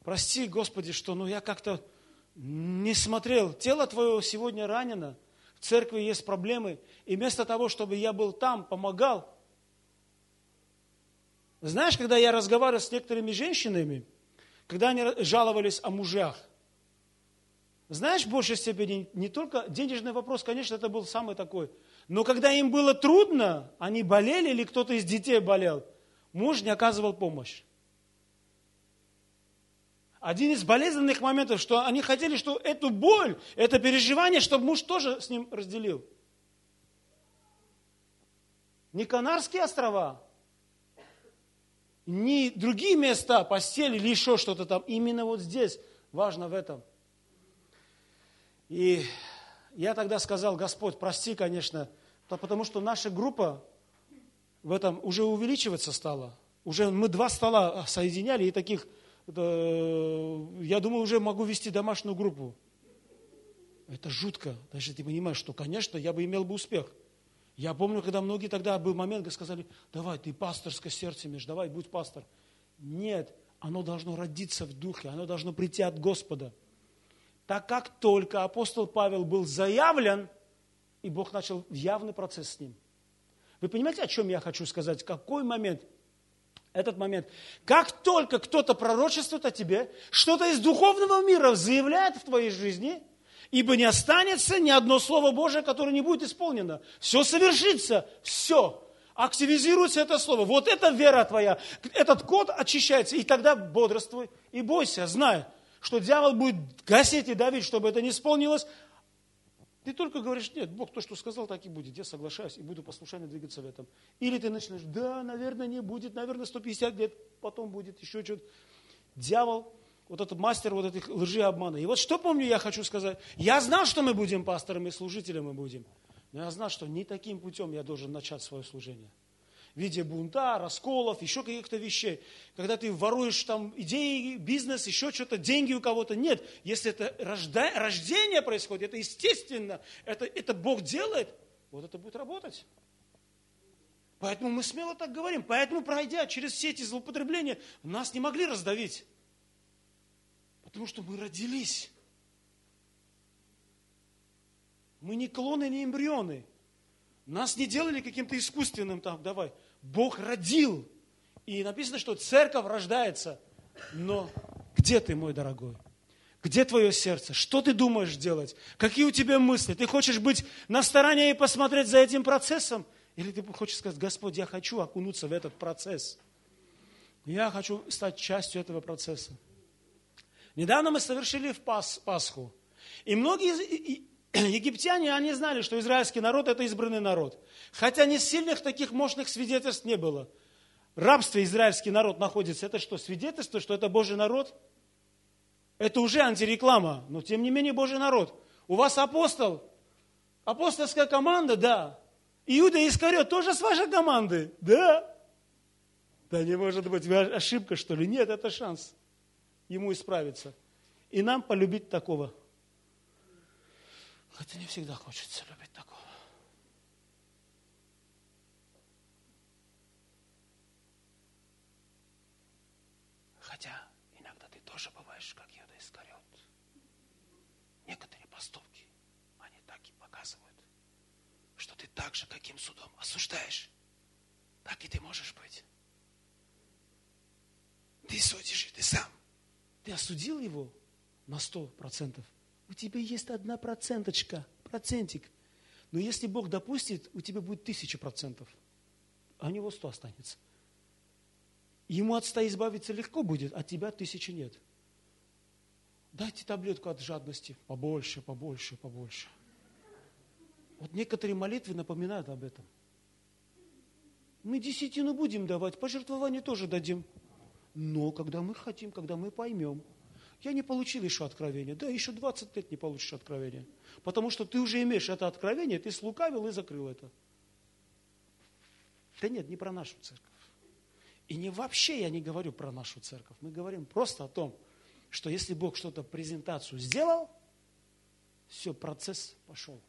Прости, Господи, что ну, я как-то не смотрел. Тело Твое сегодня ранено, в церкви есть проблемы. И вместо того, чтобы я был там, помогал. Знаешь, когда я разговаривал с некоторыми женщинами, когда они жаловались о мужах. Знаешь, в большей степени не только денежный вопрос, конечно, это был самый такой. Но когда им было трудно, они болели или кто-то из детей болел, муж не оказывал помощь. Один из болезненных моментов, что они хотели, что эту боль, это переживание, чтобы муж тоже с ним разделил. Не Канарские острова, не другие места, постель или еще что-то там. Именно вот здесь важно в этом. И я тогда сказал, Господь, прости, конечно, потому что наша группа в этом уже увеличиваться стала. Уже мы два стола соединяли, и таких, это, я думаю, уже могу вести домашнюю группу. Это жутко. Даже ты понимаешь, что, конечно, я бы имел бы успех. Я помню, когда многие тогда был момент, сказали, давай, ты пасторское сердце имеешь, давай, будь пастор. Нет, оно должно родиться в духе, оно должно прийти от Господа. Так как только апостол Павел был заявлен, и Бог начал явный процесс с ним. Вы понимаете, о чем я хочу сказать? Какой момент? Этот момент. Как только кто-то пророчествует о тебе, что-то из духовного мира заявляет в твоей жизни, ибо не останется ни одно слово Божие, которое не будет исполнено. Все совершится, все. Активизируется это слово. Вот это вера твоя. Этот код очищается. И тогда бодрствуй и бойся, знай, что дьявол будет гасить и давить, чтобы это не исполнилось, ты только говоришь, нет, Бог то, что сказал, так и будет. Я соглашаюсь и буду послушально двигаться в этом. Или ты начинаешь, да, наверное, не будет, наверное, 150 лет, потом будет еще что-то. Дьявол, вот этот мастер вот этих лжи и обмана. И вот что помню, я хочу сказать. Я знал, что мы будем пасторами, служителями будем. Но я знал, что не таким путем я должен начать свое служение в виде бунта, расколов, еще каких-то вещей. Когда ты воруешь там идеи, бизнес, еще что-то, деньги у кого-то. Нет, если это рожда... рождение происходит, это естественно, это, это Бог делает, вот это будет работать. Поэтому мы смело так говорим. Поэтому, пройдя через все эти злоупотребления, нас не могли раздавить. Потому что мы родились. Мы не клоны, не эмбрионы. Нас не делали каким-то искусственным там, давай, Бог родил. И написано, что церковь рождается. Но где ты, мой дорогой? Где твое сердце? Что ты думаешь делать? Какие у тебя мысли? Ты хочешь быть на стороне и посмотреть за этим процессом? Или ты хочешь сказать, Господь, я хочу окунуться в этот процесс. Я хочу стать частью этого процесса. Недавно мы совершили в Пас, Пасху. И многие египтяне, они знали, что израильский народ – это избранный народ. Хотя не сильных таких мощных свидетельств не было. Рабство израильский народ находится. Это что, свидетельство, что это Божий народ? Это уже антиреклама, но тем не менее Божий народ. У вас апостол, апостольская команда, да. Иуда Искарет тоже с вашей команды, да. Да не может быть ошибка, что ли? Нет, это шанс ему исправиться. И нам полюбить такого – Хотя не всегда хочется любить такого. Хотя иногда ты тоже бываешь, как Юда Искариот. Некоторые поступки, они так и показывают, что ты так же, каким судом осуждаешь, так и ты можешь быть. Ты судишь, и ты сам. Ты осудил его на сто процентов – у тебя есть одна проценточка, процентик. Но если Бог допустит, у тебя будет тысяча процентов, а у него сто останется. Ему от ста избавиться легко будет, а тебя тысячи нет. Дайте таблетку от жадности. Побольше, побольше, побольше. Вот некоторые молитвы напоминают об этом. Мы десятину будем давать, пожертвование тоже дадим. Но когда мы хотим, когда мы поймем – я не получил еще откровения. Да, еще 20 лет не получишь откровения. Потому что ты уже имеешь это откровение, ты слукавил и закрыл это. Да нет, не про нашу церковь. И не вообще я не говорю про нашу церковь. Мы говорим просто о том, что если Бог что-то презентацию сделал, все, процесс пошел.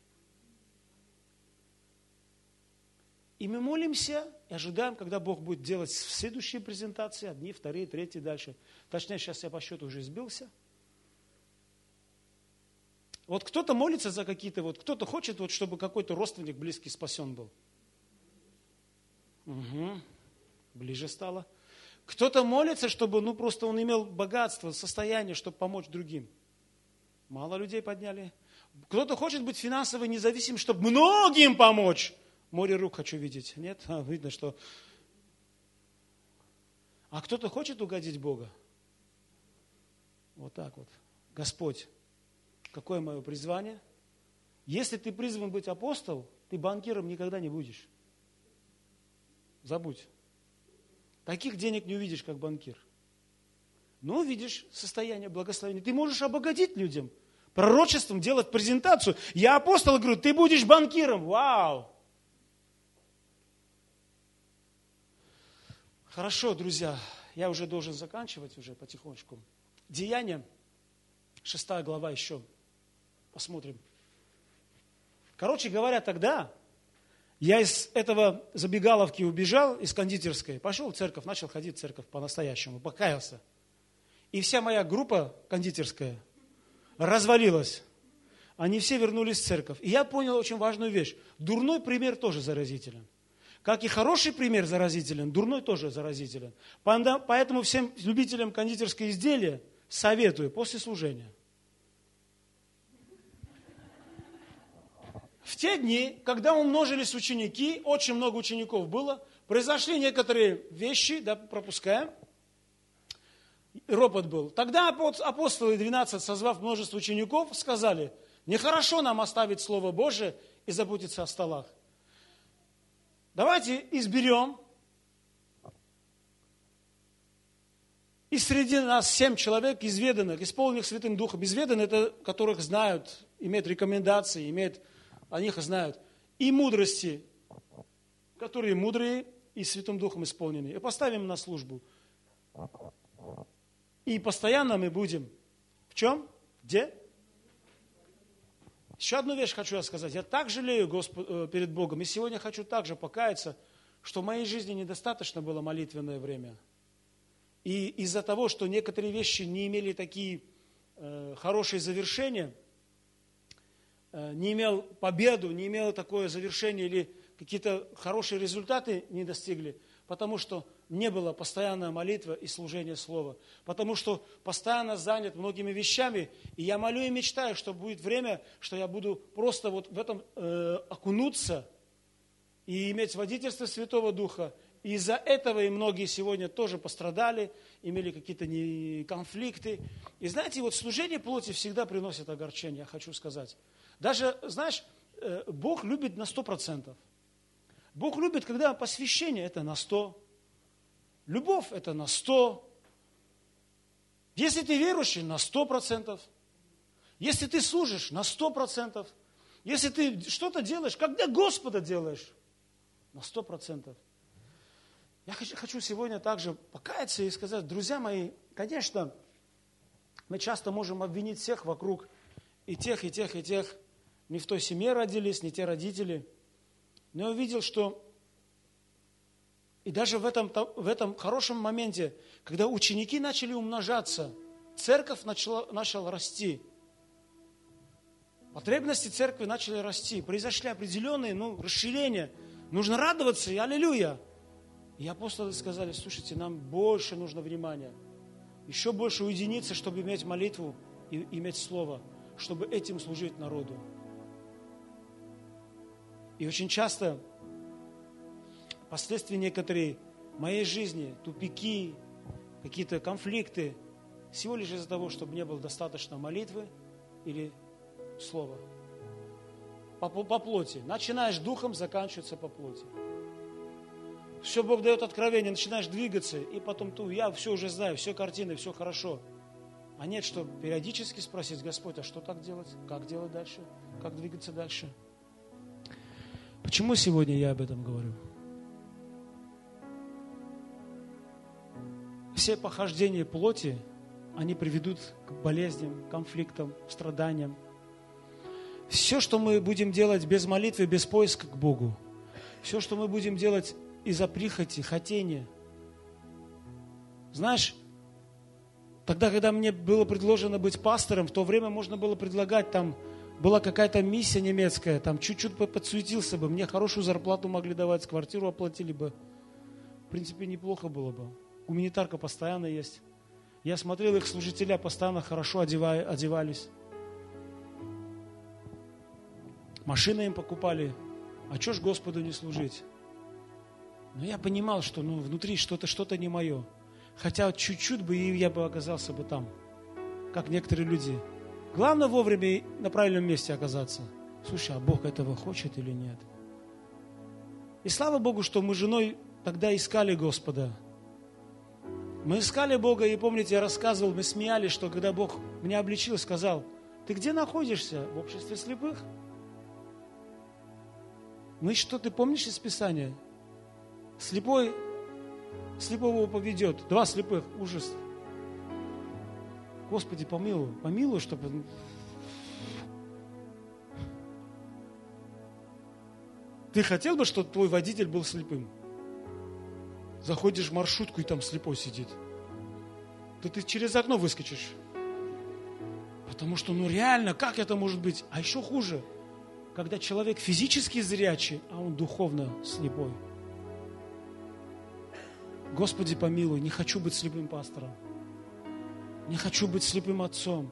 И мы молимся и ожидаем, когда Бог будет делать следующие презентации, одни, вторые, третьи, дальше. Точнее, сейчас я по счету уже сбился. Вот кто-то молится за какие-то, вот кто-то хочет, вот, чтобы какой-то родственник близкий спасен был. Угу. Ближе стало. Кто-то молится, чтобы, ну, просто он имел богатство, состояние, чтобы помочь другим. Мало людей подняли. Кто-то хочет быть финансово независимым, чтобы многим помочь. Море рук хочу видеть. Нет? А, видно, что... А кто-то хочет угодить Бога? Вот так вот. Господь, какое мое призвание? Если ты призван быть апостол, ты банкиром никогда не будешь. Забудь. Таких денег не увидишь, как банкир. Но увидишь состояние благословения. Ты можешь обогатить людям, пророчеством делать презентацию. Я апостол, говорю, ты будешь банкиром. Вау! Хорошо, друзья, я уже должен заканчивать уже потихонечку. Деяние, шестая глава еще. Посмотрим. Короче говоря, тогда я из этого забегаловки убежал, из кондитерской, пошел в церковь, начал ходить в церковь по-настоящему, покаялся. И вся моя группа кондитерская развалилась. Они все вернулись в церковь. И я понял очень важную вещь. Дурной пример тоже заразителен. Как и хороший пример заразителен, дурной тоже заразителен. Поэтому всем любителям кондитерского изделия советую после служения. В те дни, когда умножились ученики, очень много учеников было, произошли некоторые вещи, да, пропускаем, ропот был. Тогда апостолы 12, созвав множество учеников, сказали, нехорошо нам оставить Слово Божие и заботиться о столах. Давайте изберем и среди нас семь человек изведанных, исполненных Святым Духом. Изведанных, это которых знают, имеют рекомендации, имеют, о них знают. И мудрости, которые мудрые и Святым Духом исполнены. И поставим на службу. И постоянно мы будем в чем? Где? Еще одну вещь хочу я сказать. Я так жалею Господ, э, перед Богом. И сегодня хочу также покаяться, что в моей жизни недостаточно было молитвенное время. И из-за того, что некоторые вещи не имели такие э, хорошие завершения, э, не имел победу, не имел такое завершение или какие-то хорошие результаты не достигли, потому что не было постоянная молитва и служение Слова. Потому что постоянно занят многими вещами. И я молю и мечтаю, что будет время, что я буду просто вот в этом э, окунуться и иметь водительство Святого Духа. И из-за этого и многие сегодня тоже пострадали, имели какие-то конфликты. И знаете, вот служение плоти всегда приносит огорчение, я хочу сказать. Даже, знаешь, э, Бог любит на сто процентов. Бог любит, когда посвящение это на сто Любовь – это на 100. Если ты верующий, на 100%. Если ты служишь, на 100%. Если ты что-то делаешь, когда Господа делаешь, на 100%. Я хочу сегодня также покаяться и сказать, друзья мои, конечно, мы часто можем обвинить всех вокруг, и тех, и тех, и тех. Не в той семье родились, не те родители. Но я увидел, что и даже в этом, в этом хорошем моменте, когда ученики начали умножаться, церковь начала, начала расти. Потребности церкви начали расти. Произошли определенные ну, расширения. Нужно радоваться, и аллилуйя. И апостолы сказали, слушайте, нам больше нужно внимания. Еще больше уединиться, чтобы иметь молитву и иметь слово, чтобы этим служить народу. И очень часто последствия некоторые моей жизни, тупики, какие-то конфликты, всего лишь из-за того, чтобы не было достаточно молитвы или слова. По, по плоти. Начинаешь духом, заканчивается по плоти. Все Бог дает откровение, начинаешь двигаться, и потом ту, я все уже знаю, все картины, все хорошо. А нет, что периодически спросить, Господь, а что так делать? Как делать дальше? Как двигаться дальше? Почему сегодня я об этом говорю? все похождения плоти, они приведут к болезням, конфликтам, страданиям. Все, что мы будем делать без молитвы, без поиска к Богу, все, что мы будем делать из-за прихоти, хотения. Знаешь, тогда, когда мне было предложено быть пастором, в то время можно было предлагать там, была какая-то миссия немецкая, там чуть-чуть подсуетился бы, мне хорошую зарплату могли давать, квартиру оплатили бы. В принципе, неплохо было бы гуманитарка постоянно есть. Я смотрел, их служителя постоянно хорошо одевались. Машины им покупали. А что ж Господу не служить? Но я понимал, что ну, внутри что-то что-то не мое. Хотя чуть-чуть бы и я бы оказался бы там, как некоторые люди. Главное вовремя на правильном месте оказаться. Слушай, а Бог этого хочет или нет? И слава Богу, что мы женой тогда искали Господа. Мы искали Бога, и помните, я рассказывал, мы смеялись, что когда Бог меня обличил, сказал, ты где находишься? В обществе слепых? Мы что, ты помнишь из Писания? Слепой слепого поведет. Два слепых, ужас. Господи, помилуй, помилуй, чтобы... Ты хотел бы, чтобы твой водитель был слепым? Заходишь в маршрутку, и там слепой сидит. Да ты через окно выскочишь. Потому что, ну реально, как это может быть? А еще хуже, когда человек физически зрячий, а он духовно слепой. Господи, помилуй, не хочу быть слепым пастором. Не хочу быть слепым отцом.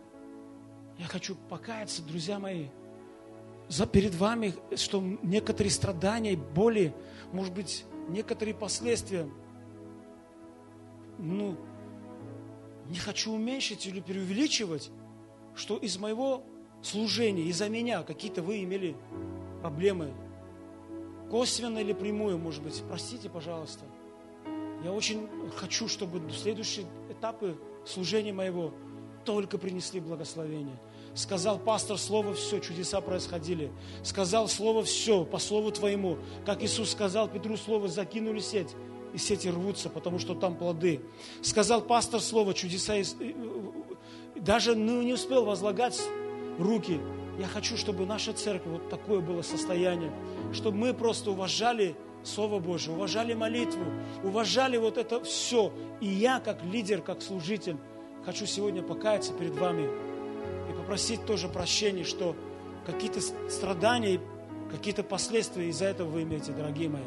Я хочу покаяться, друзья мои, за перед вами, что некоторые страдания, боли, может быть, некоторые последствия, ну, не хочу уменьшить или преувеличивать, что из моего служения, из-за меня какие-то вы имели проблемы, косвенно или прямую, может быть. Простите, пожалуйста. Я очень хочу, чтобы следующие этапы служения моего только принесли благословение. Сказал пастор слово все, чудеса происходили. Сказал слово все, по слову твоему. Как Иисус сказал Петру слово, закинули сеть, и сети рвутся, потому что там плоды. Сказал пастор слово, чудеса, даже ну, не успел возлагать руки. Я хочу, чтобы наша церковь, вот такое было состояние, чтобы мы просто уважали Слово Божие, уважали молитву, уважали вот это все. И я, как лидер, как служитель, хочу сегодня покаяться перед вами и попросить тоже прощения, что какие-то страдания, какие-то последствия из-за этого вы имеете, дорогие мои.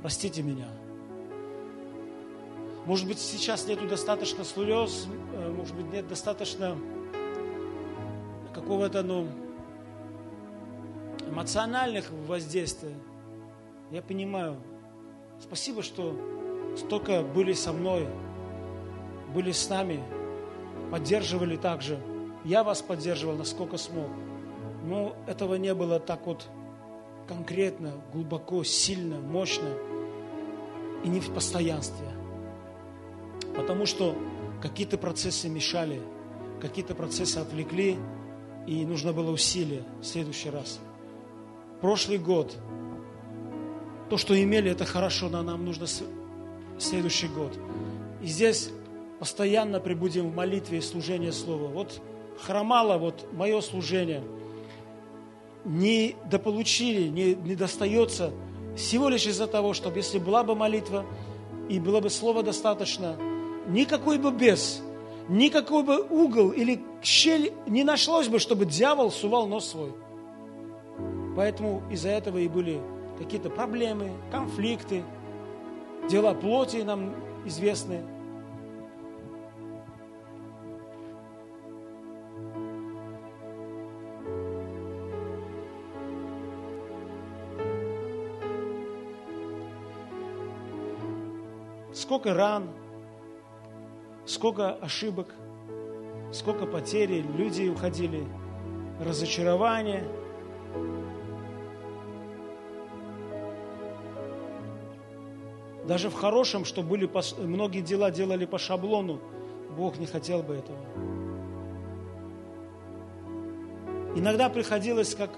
Простите меня. Может быть, сейчас нету достаточно слез, э, может быть, нет достаточно какого-то, ну, эмоциональных воздействий. Я понимаю. Спасибо, что столько были со мной, были с нами, поддерживали также. Я вас поддерживал, насколько смог. Но этого не было так вот конкретно, глубоко, сильно, мощно и не в постоянстве. Потому что какие-то процессы мешали, какие-то процессы отвлекли, и нужно было усилие в следующий раз. Прошлый год, то, что имели, это хорошо, но нам нужно следующий год. И здесь постоянно прибудем в молитве и служении Слова. Вот хромало вот мое служение. Не дополучили, не, не достается всего лишь из-за того, чтобы если была бы молитва и было бы Слово достаточно, никакой бы без никакой бы угол или щель не нашлось бы, чтобы дьявол сувал нос свой. Поэтому из-за этого и были какие-то проблемы, конфликты, дела плоти нам известны. Сколько ран, сколько ошибок, сколько потерь, люди уходили, разочарование. Даже в хорошем, что были многие дела делали по шаблону, Бог не хотел бы этого. Иногда приходилось, как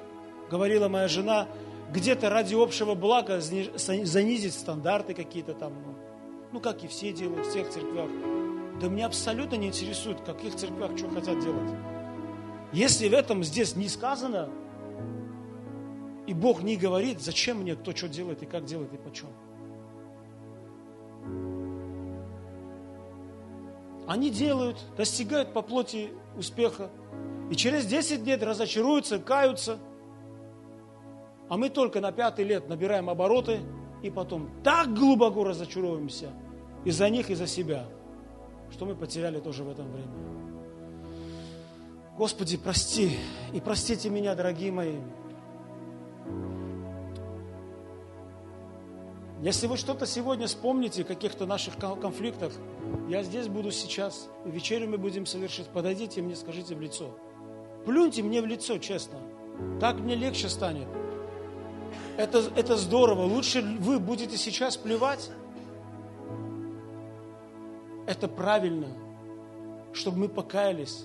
говорила моя жена, где-то ради общего блага занизить стандарты какие-то там, ну, ну как и все делают в всех церквях. Да мне абсолютно не интересует, в каких церквях что хотят делать. Если в этом здесь не сказано, и Бог не говорит, зачем мне кто что делает и как делает и почем. Они делают, достигают по плоти успеха, и через 10 лет разочаруются, каются. А мы только на пятый лет набираем обороты, и потом так глубоко разочаровываемся из-за них и за себя – что мы потеряли тоже в этом время. Господи, прости и простите меня, дорогие мои. Если вы что-то сегодня вспомните, каких-то наших конфликтах, я здесь буду сейчас, вечерю мы будем совершить, подойдите мне, скажите в лицо. Плюньте мне в лицо, честно. Так мне легче станет. Это, это здорово. Лучше вы будете сейчас плевать, это правильно, чтобы мы покаялись.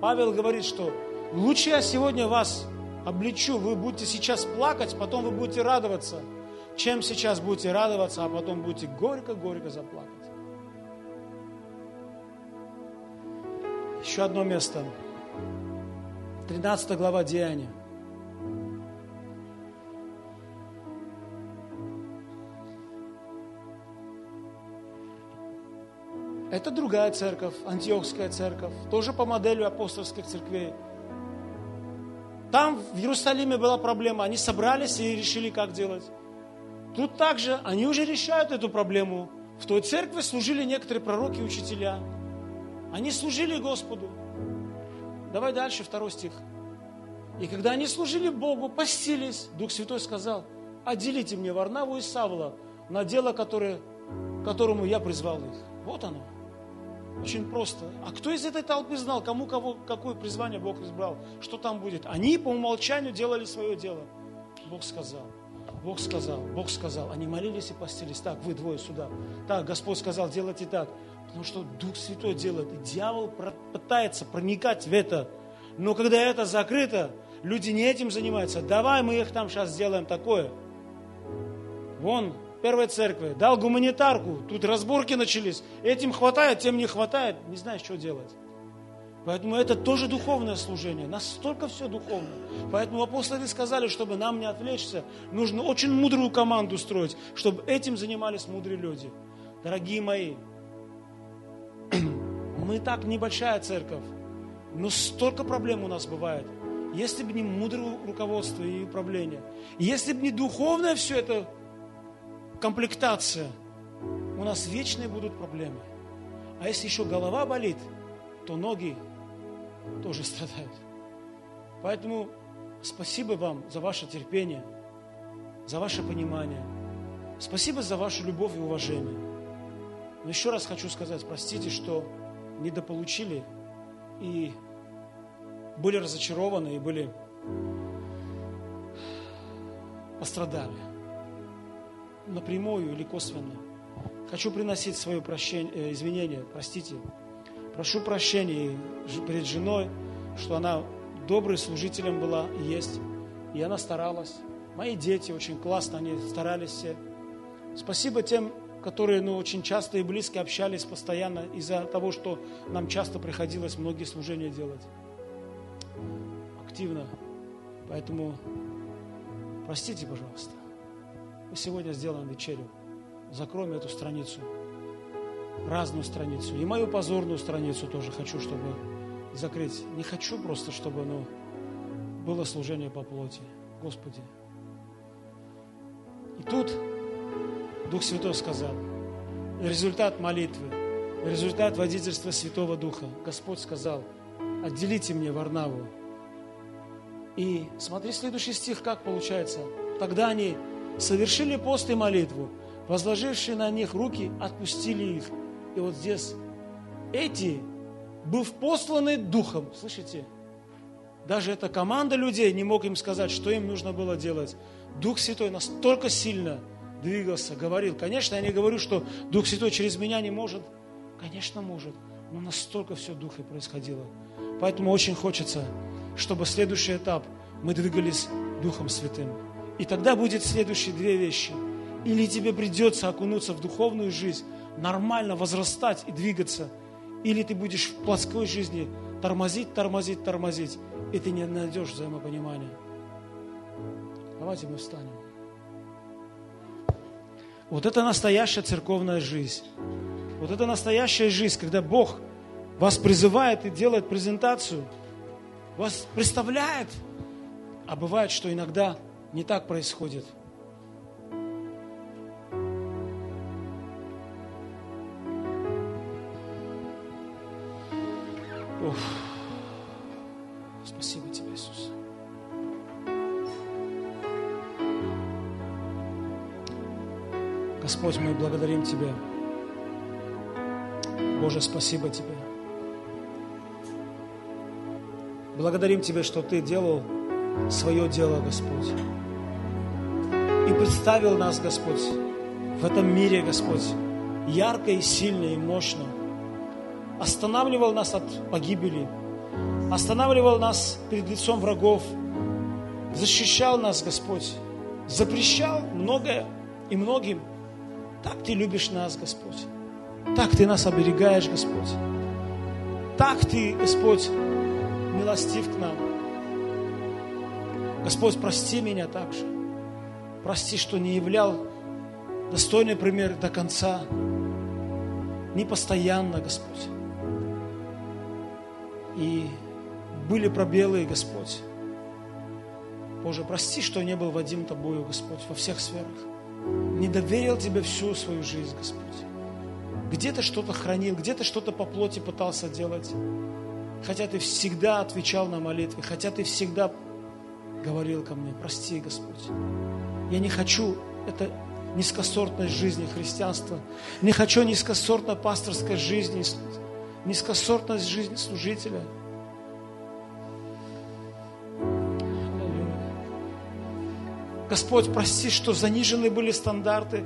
Павел говорит, что лучше я сегодня вас обличу, вы будете сейчас плакать, потом вы будете радоваться, чем сейчас будете радоваться, а потом будете горько-горько заплакать. Еще одно место. 13 глава Деяния. Это другая церковь, антиохская церковь, тоже по модели апостольских церквей. Там в Иерусалиме была проблема, они собрались и решили, как делать. Тут также они уже решают эту проблему. В той церкви служили некоторые пророки и учителя. Они служили Господу. Давай дальше, второй стих. И когда они служили Богу, постились, Дух Святой сказал, отделите мне Варнаву и Савла на дело, которое, которому я призвал их. Вот оно. Очень просто. А кто из этой толпы знал, кому кого, какое призвание Бог избрал, что там будет? Они по умолчанию делали свое дело. Бог сказал. Бог сказал, Бог сказал. Они молились и постились. Так, вы двое сюда. Так, Господь сказал, делайте так. Потому что Дух Святой делает. И дьявол пытается проникать в это. Но когда это закрыто, люди не этим занимаются. Давай мы их там сейчас сделаем такое. Вон, первой церкви, дал гуманитарку, тут разборки начались, этим хватает, тем не хватает, не знаешь, что делать. Поэтому это тоже духовное служение, настолько все духовно. Поэтому апостолы сказали, чтобы нам не отвлечься, нужно очень мудрую команду строить, чтобы этим занимались мудрые люди. Дорогие мои, мы так небольшая церковь, но столько проблем у нас бывает. Если бы не мудрое руководство и управление, если бы не духовное все это комплектация, у нас вечные будут проблемы. А если еще голова болит, то ноги тоже страдают. Поэтому спасибо вам за ваше терпение, за ваше понимание. Спасибо за вашу любовь и уважение. Но еще раз хочу сказать, простите, что недополучили и были разочарованы, и были пострадали напрямую или косвенно. Хочу приносить свое прощение, э, извинение, простите. Прошу прощения перед женой, что она доброй служителем была и есть. И она старалась. Мои дети очень классно, они старались все. Спасибо тем, которые ну, очень часто и близко общались постоянно из-за того, что нам часто приходилось многие служения делать. Активно. Поэтому простите, пожалуйста. Мы сегодня сделаем вечерю. Закроем эту страницу. Разную страницу. И мою позорную страницу тоже хочу, чтобы закрыть. Не хочу просто, чтобы ну, было служение по плоти. Господи. И тут Дух Святой сказал, результат молитвы, результат водительства Святого Духа. Господь сказал, отделите мне Варнаву. И смотри следующий стих, как получается. Тогда они совершили пост и молитву, возложившие на них руки, отпустили их. И вот здесь эти, быв посланы Духом, слышите, даже эта команда людей не мог им сказать, что им нужно было делать. Дух Святой настолько сильно двигался, говорил. Конечно, я не говорю, что Дух Святой через меня не может. Конечно, может. Но настолько все в Духе происходило. Поэтому очень хочется, чтобы следующий этап мы двигались Духом Святым. И тогда будет следующие две вещи. Или тебе придется окунуться в духовную жизнь, нормально возрастать и двигаться, или ты будешь в плоской жизни тормозить, тормозить, тормозить, и ты не найдешь взаимопонимания. Давайте мы встанем. Вот это настоящая церковная жизнь. Вот это настоящая жизнь, когда Бог вас призывает и делает презентацию, вас представляет, а бывает, что иногда не так происходит. Уф. Спасибо тебе, Иисус. Господь, мы благодарим Тебя. Боже, спасибо Тебе. Благодарим Тебя, что Ты делал свое дело, Господь. И представил нас, Господь, в этом мире, Господь, ярко и сильно и мощно. Останавливал нас от погибели, останавливал нас перед лицом врагов, защищал нас, Господь, запрещал многое, и многим. Так Ты любишь нас, Господь. Так Ты нас оберегаешь, Господь. Так Ты, Господь, милостив к нам. Господь, прости меня также. Прости, что не являл достойный пример до конца. Не постоянно, Господь. И были пробелы, Господь. Боже, прости, что не был Вадим Тобою, Господь, во всех сферах. Не доверил Тебе всю свою жизнь, Господь. Где-то что-то хранил, где-то что-то по плоти пытался делать. Хотя Ты всегда отвечал на молитвы, хотя Ты всегда говорил ко мне, прости, Господь. Я не хочу, это низкосортной жизни христианства. Не хочу низкосортной пасторской жизни, низкосортной жизни служителя – Господь, прости, что занижены были стандарты.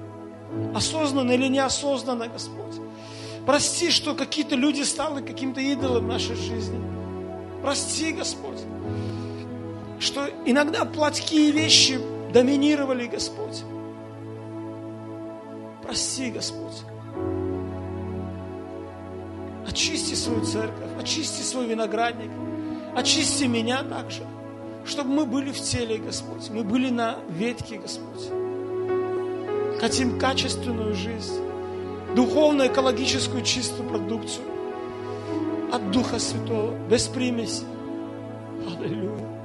Осознанно или неосознанно, Господь. Прости, что какие-то люди стали каким-то идолом в нашей жизни. Прости, Господь, что иногда плотские вещи доминировали, Господь. Прости, Господь. Очисти свою церковь, очисти свой виноградник, очисти меня также чтобы мы были в теле, Господь. Мы были на ветке, Господь. Хотим качественную жизнь, духовную, экологическую, чистую продукцию от Духа Святого, без примеси. Аллилуйя.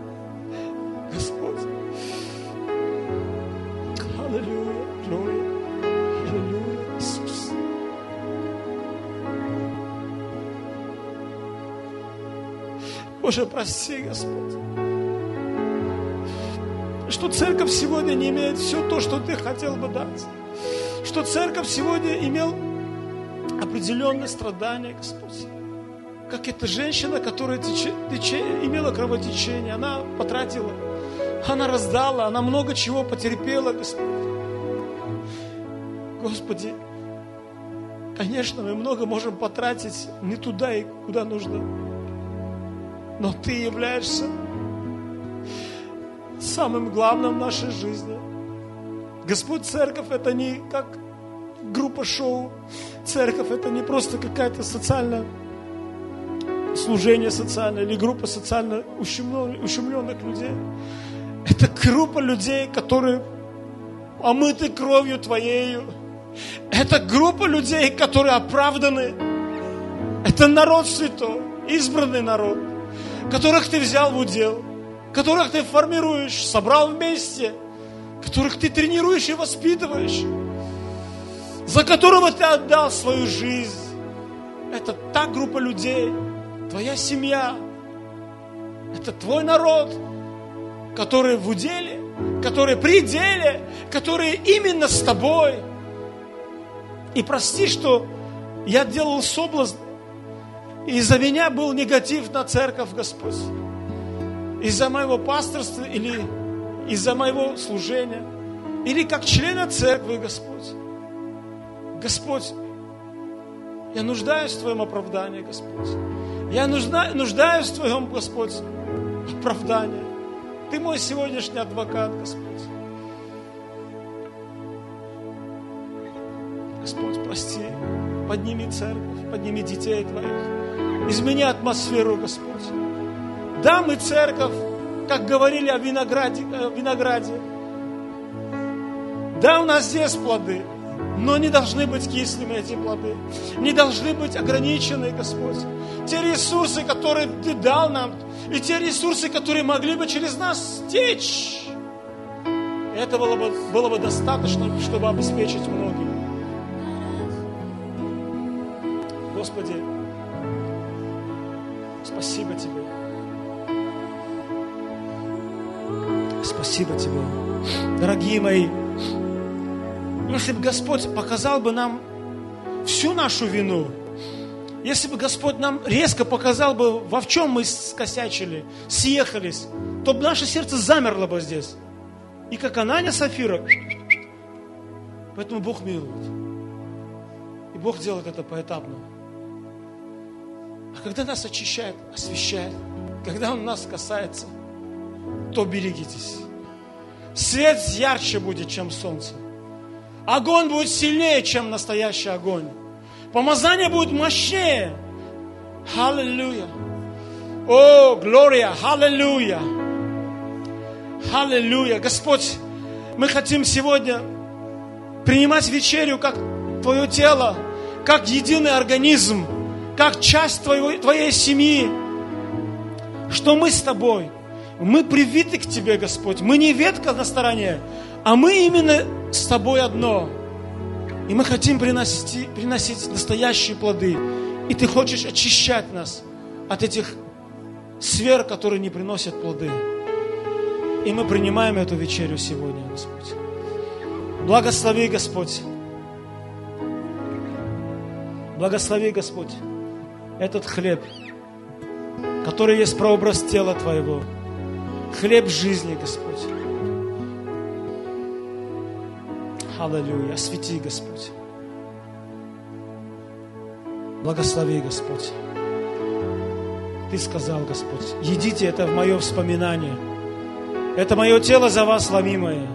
Боже, прости, Господь что церковь сегодня не имеет все то, что ты хотел бы дать. Что церковь сегодня имел определенные страдания, Господь. Как эта женщина, которая тече, тече, имела кровотечение, она потратила, она раздала, она много чего потерпела, Господь. Господи, конечно, мы много можем потратить не туда и куда нужно, но Ты являешься самым главным в нашей жизни. Господь, церковь это не как группа шоу. Церковь это не просто какая-то социальная служение социальное или группа социально ущемленных, людей. Это группа людей, которые омыты кровью Твоею. Это группа людей, которые оправданы. Это народ святой, избранный народ, которых Ты взял в удел которых ты формируешь, собрал вместе, которых ты тренируешь и воспитываешь, за которого ты отдал свою жизнь. Это та группа людей, твоя семья, это твой народ, который в уделе, который при деле, который именно с тобой. И прости, что я делал соблазн, из-за меня был негатив на церковь, Господь из-за моего пасторства или из-за моего служения, или как члена церкви, Господь. Господь, я нуждаюсь в Твоем оправдании, Господь. Я нуждаюсь в Твоем, Господь, оправдании. Ты мой сегодняшний адвокат, Господь. Господь, прости, подними церковь, подними детей Твоих. Измени атмосферу, Господь. Да, мы церковь, как говорили о винограде, о винограде. Да, у нас есть плоды, но не должны быть кислыми эти плоды. Не должны быть ограничены, Господь. Те ресурсы, которые Ты дал нам, и те ресурсы, которые могли бы через нас течь, это было бы, было бы достаточно, чтобы обеспечить многим. Господи, спасибо Тебе. Спасибо Тебе. Дорогие мои, если бы Господь показал бы нам всю нашу вину, если бы Господь нам резко показал бы, во в чем мы скосячили, съехались, то бы наше сердце замерло бы здесь. И как Ананя Сафира. Поэтому Бог милует. И Бог делает это поэтапно. А когда нас очищает, освещает, когда Он нас касается, то берегитесь. Свет ярче будет, чем солнце. Огонь будет сильнее, чем настоящий огонь. Помазание будет мощнее. Аллилуйя. О, Глория, аллилуйя. Аллилуйя. Господь, мы хотим сегодня принимать вечерю как Твое тело, как единый организм, как часть твоего, Твоей семьи. Что мы с Тобой, мы привиты к Тебе, Господь. Мы не ветка на стороне, а мы именно с Тобой одно. И мы хотим приносить, приносить настоящие плоды. И Ты хочешь очищать нас от этих сфер, которые не приносят плоды. И мы принимаем эту вечерю сегодня, Господь. Благослови, Господь. Благослови, Господь, этот хлеб, который есть прообраз тела Твоего. Хлеб жизни, Господь. Аллилуйя. Освети, Господь. Благослови, Господь. Ты сказал, Господь, едите это в мое вспоминание. Это мое тело за вас ломимое.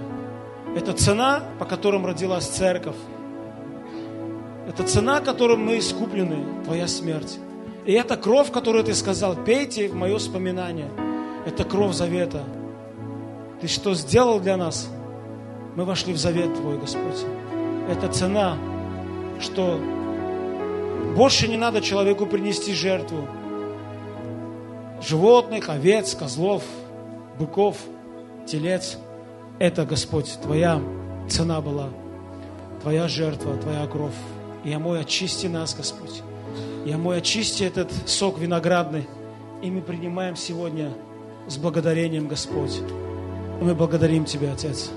Это цена, по которым родилась церковь. Это цена, которым мы искуплены, Твоя смерть. И это кровь, которую Ты сказал, пейте в мое вспоминание. Это кровь завета. Ты что сделал для нас? Мы вошли в завет Твой, Господь. Это цена, что больше не надо человеку принести жертву животных, овец, козлов, быков, телец. Это, Господь, Твоя цена была, Твоя жертва, Твоя кровь. Я мой, очисти нас, Господь. Я мой, очисти этот сок виноградный. И мы принимаем сегодня с благодарением, Господь. И мы благодарим Тебя, Отец.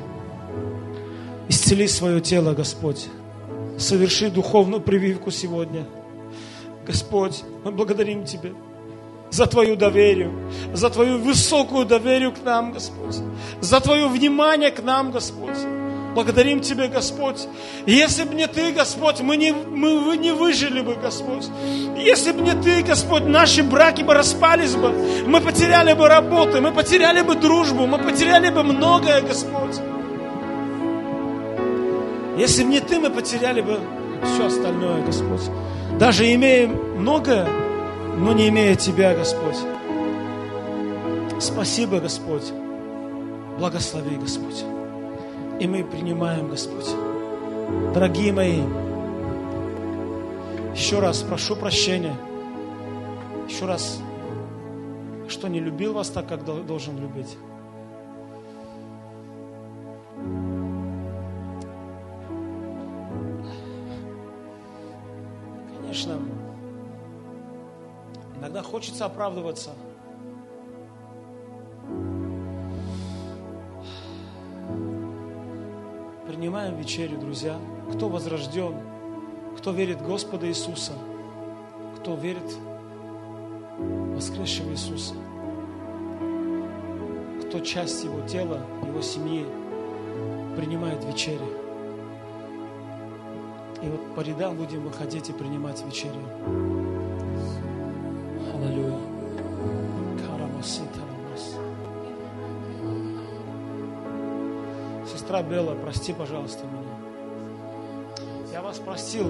Исцели свое тело, Господь. Соверши духовную прививку сегодня. Господь, мы благодарим Тебя за Твою доверие, за Твою высокую доверие к нам, Господь, за Твое внимание к нам, Господь. Благодарим Тебя, Господь. Если бы не Ты, Господь, мы не, мы не выжили бы, Господь. Если бы не Ты, Господь, наши браки бы распались бы. Мы потеряли бы работу, мы потеряли бы дружбу, мы потеряли бы многое, Господь. Если бы не Ты, мы потеряли бы все остальное, Господь. Даже имея многое, но не имея Тебя, Господь. Спасибо, Господь. Благослови, Господь. И мы принимаем, Господь. Дорогие мои, еще раз прошу прощения. Еще раз, что не любил вас так, как должен любить. Конечно, иногда хочется оправдываться – принимаем вечерю, друзья. Кто возрожден, кто верит в Господа Иисуса, кто верит в воскресшего Иисуса, кто часть Его тела, Его семьи, принимает вечерю. И вот по рядам будем выходить и принимать вечерю. Аллилуйя. Сестра Белла, прости, пожалуйста, меня. Я вас простил.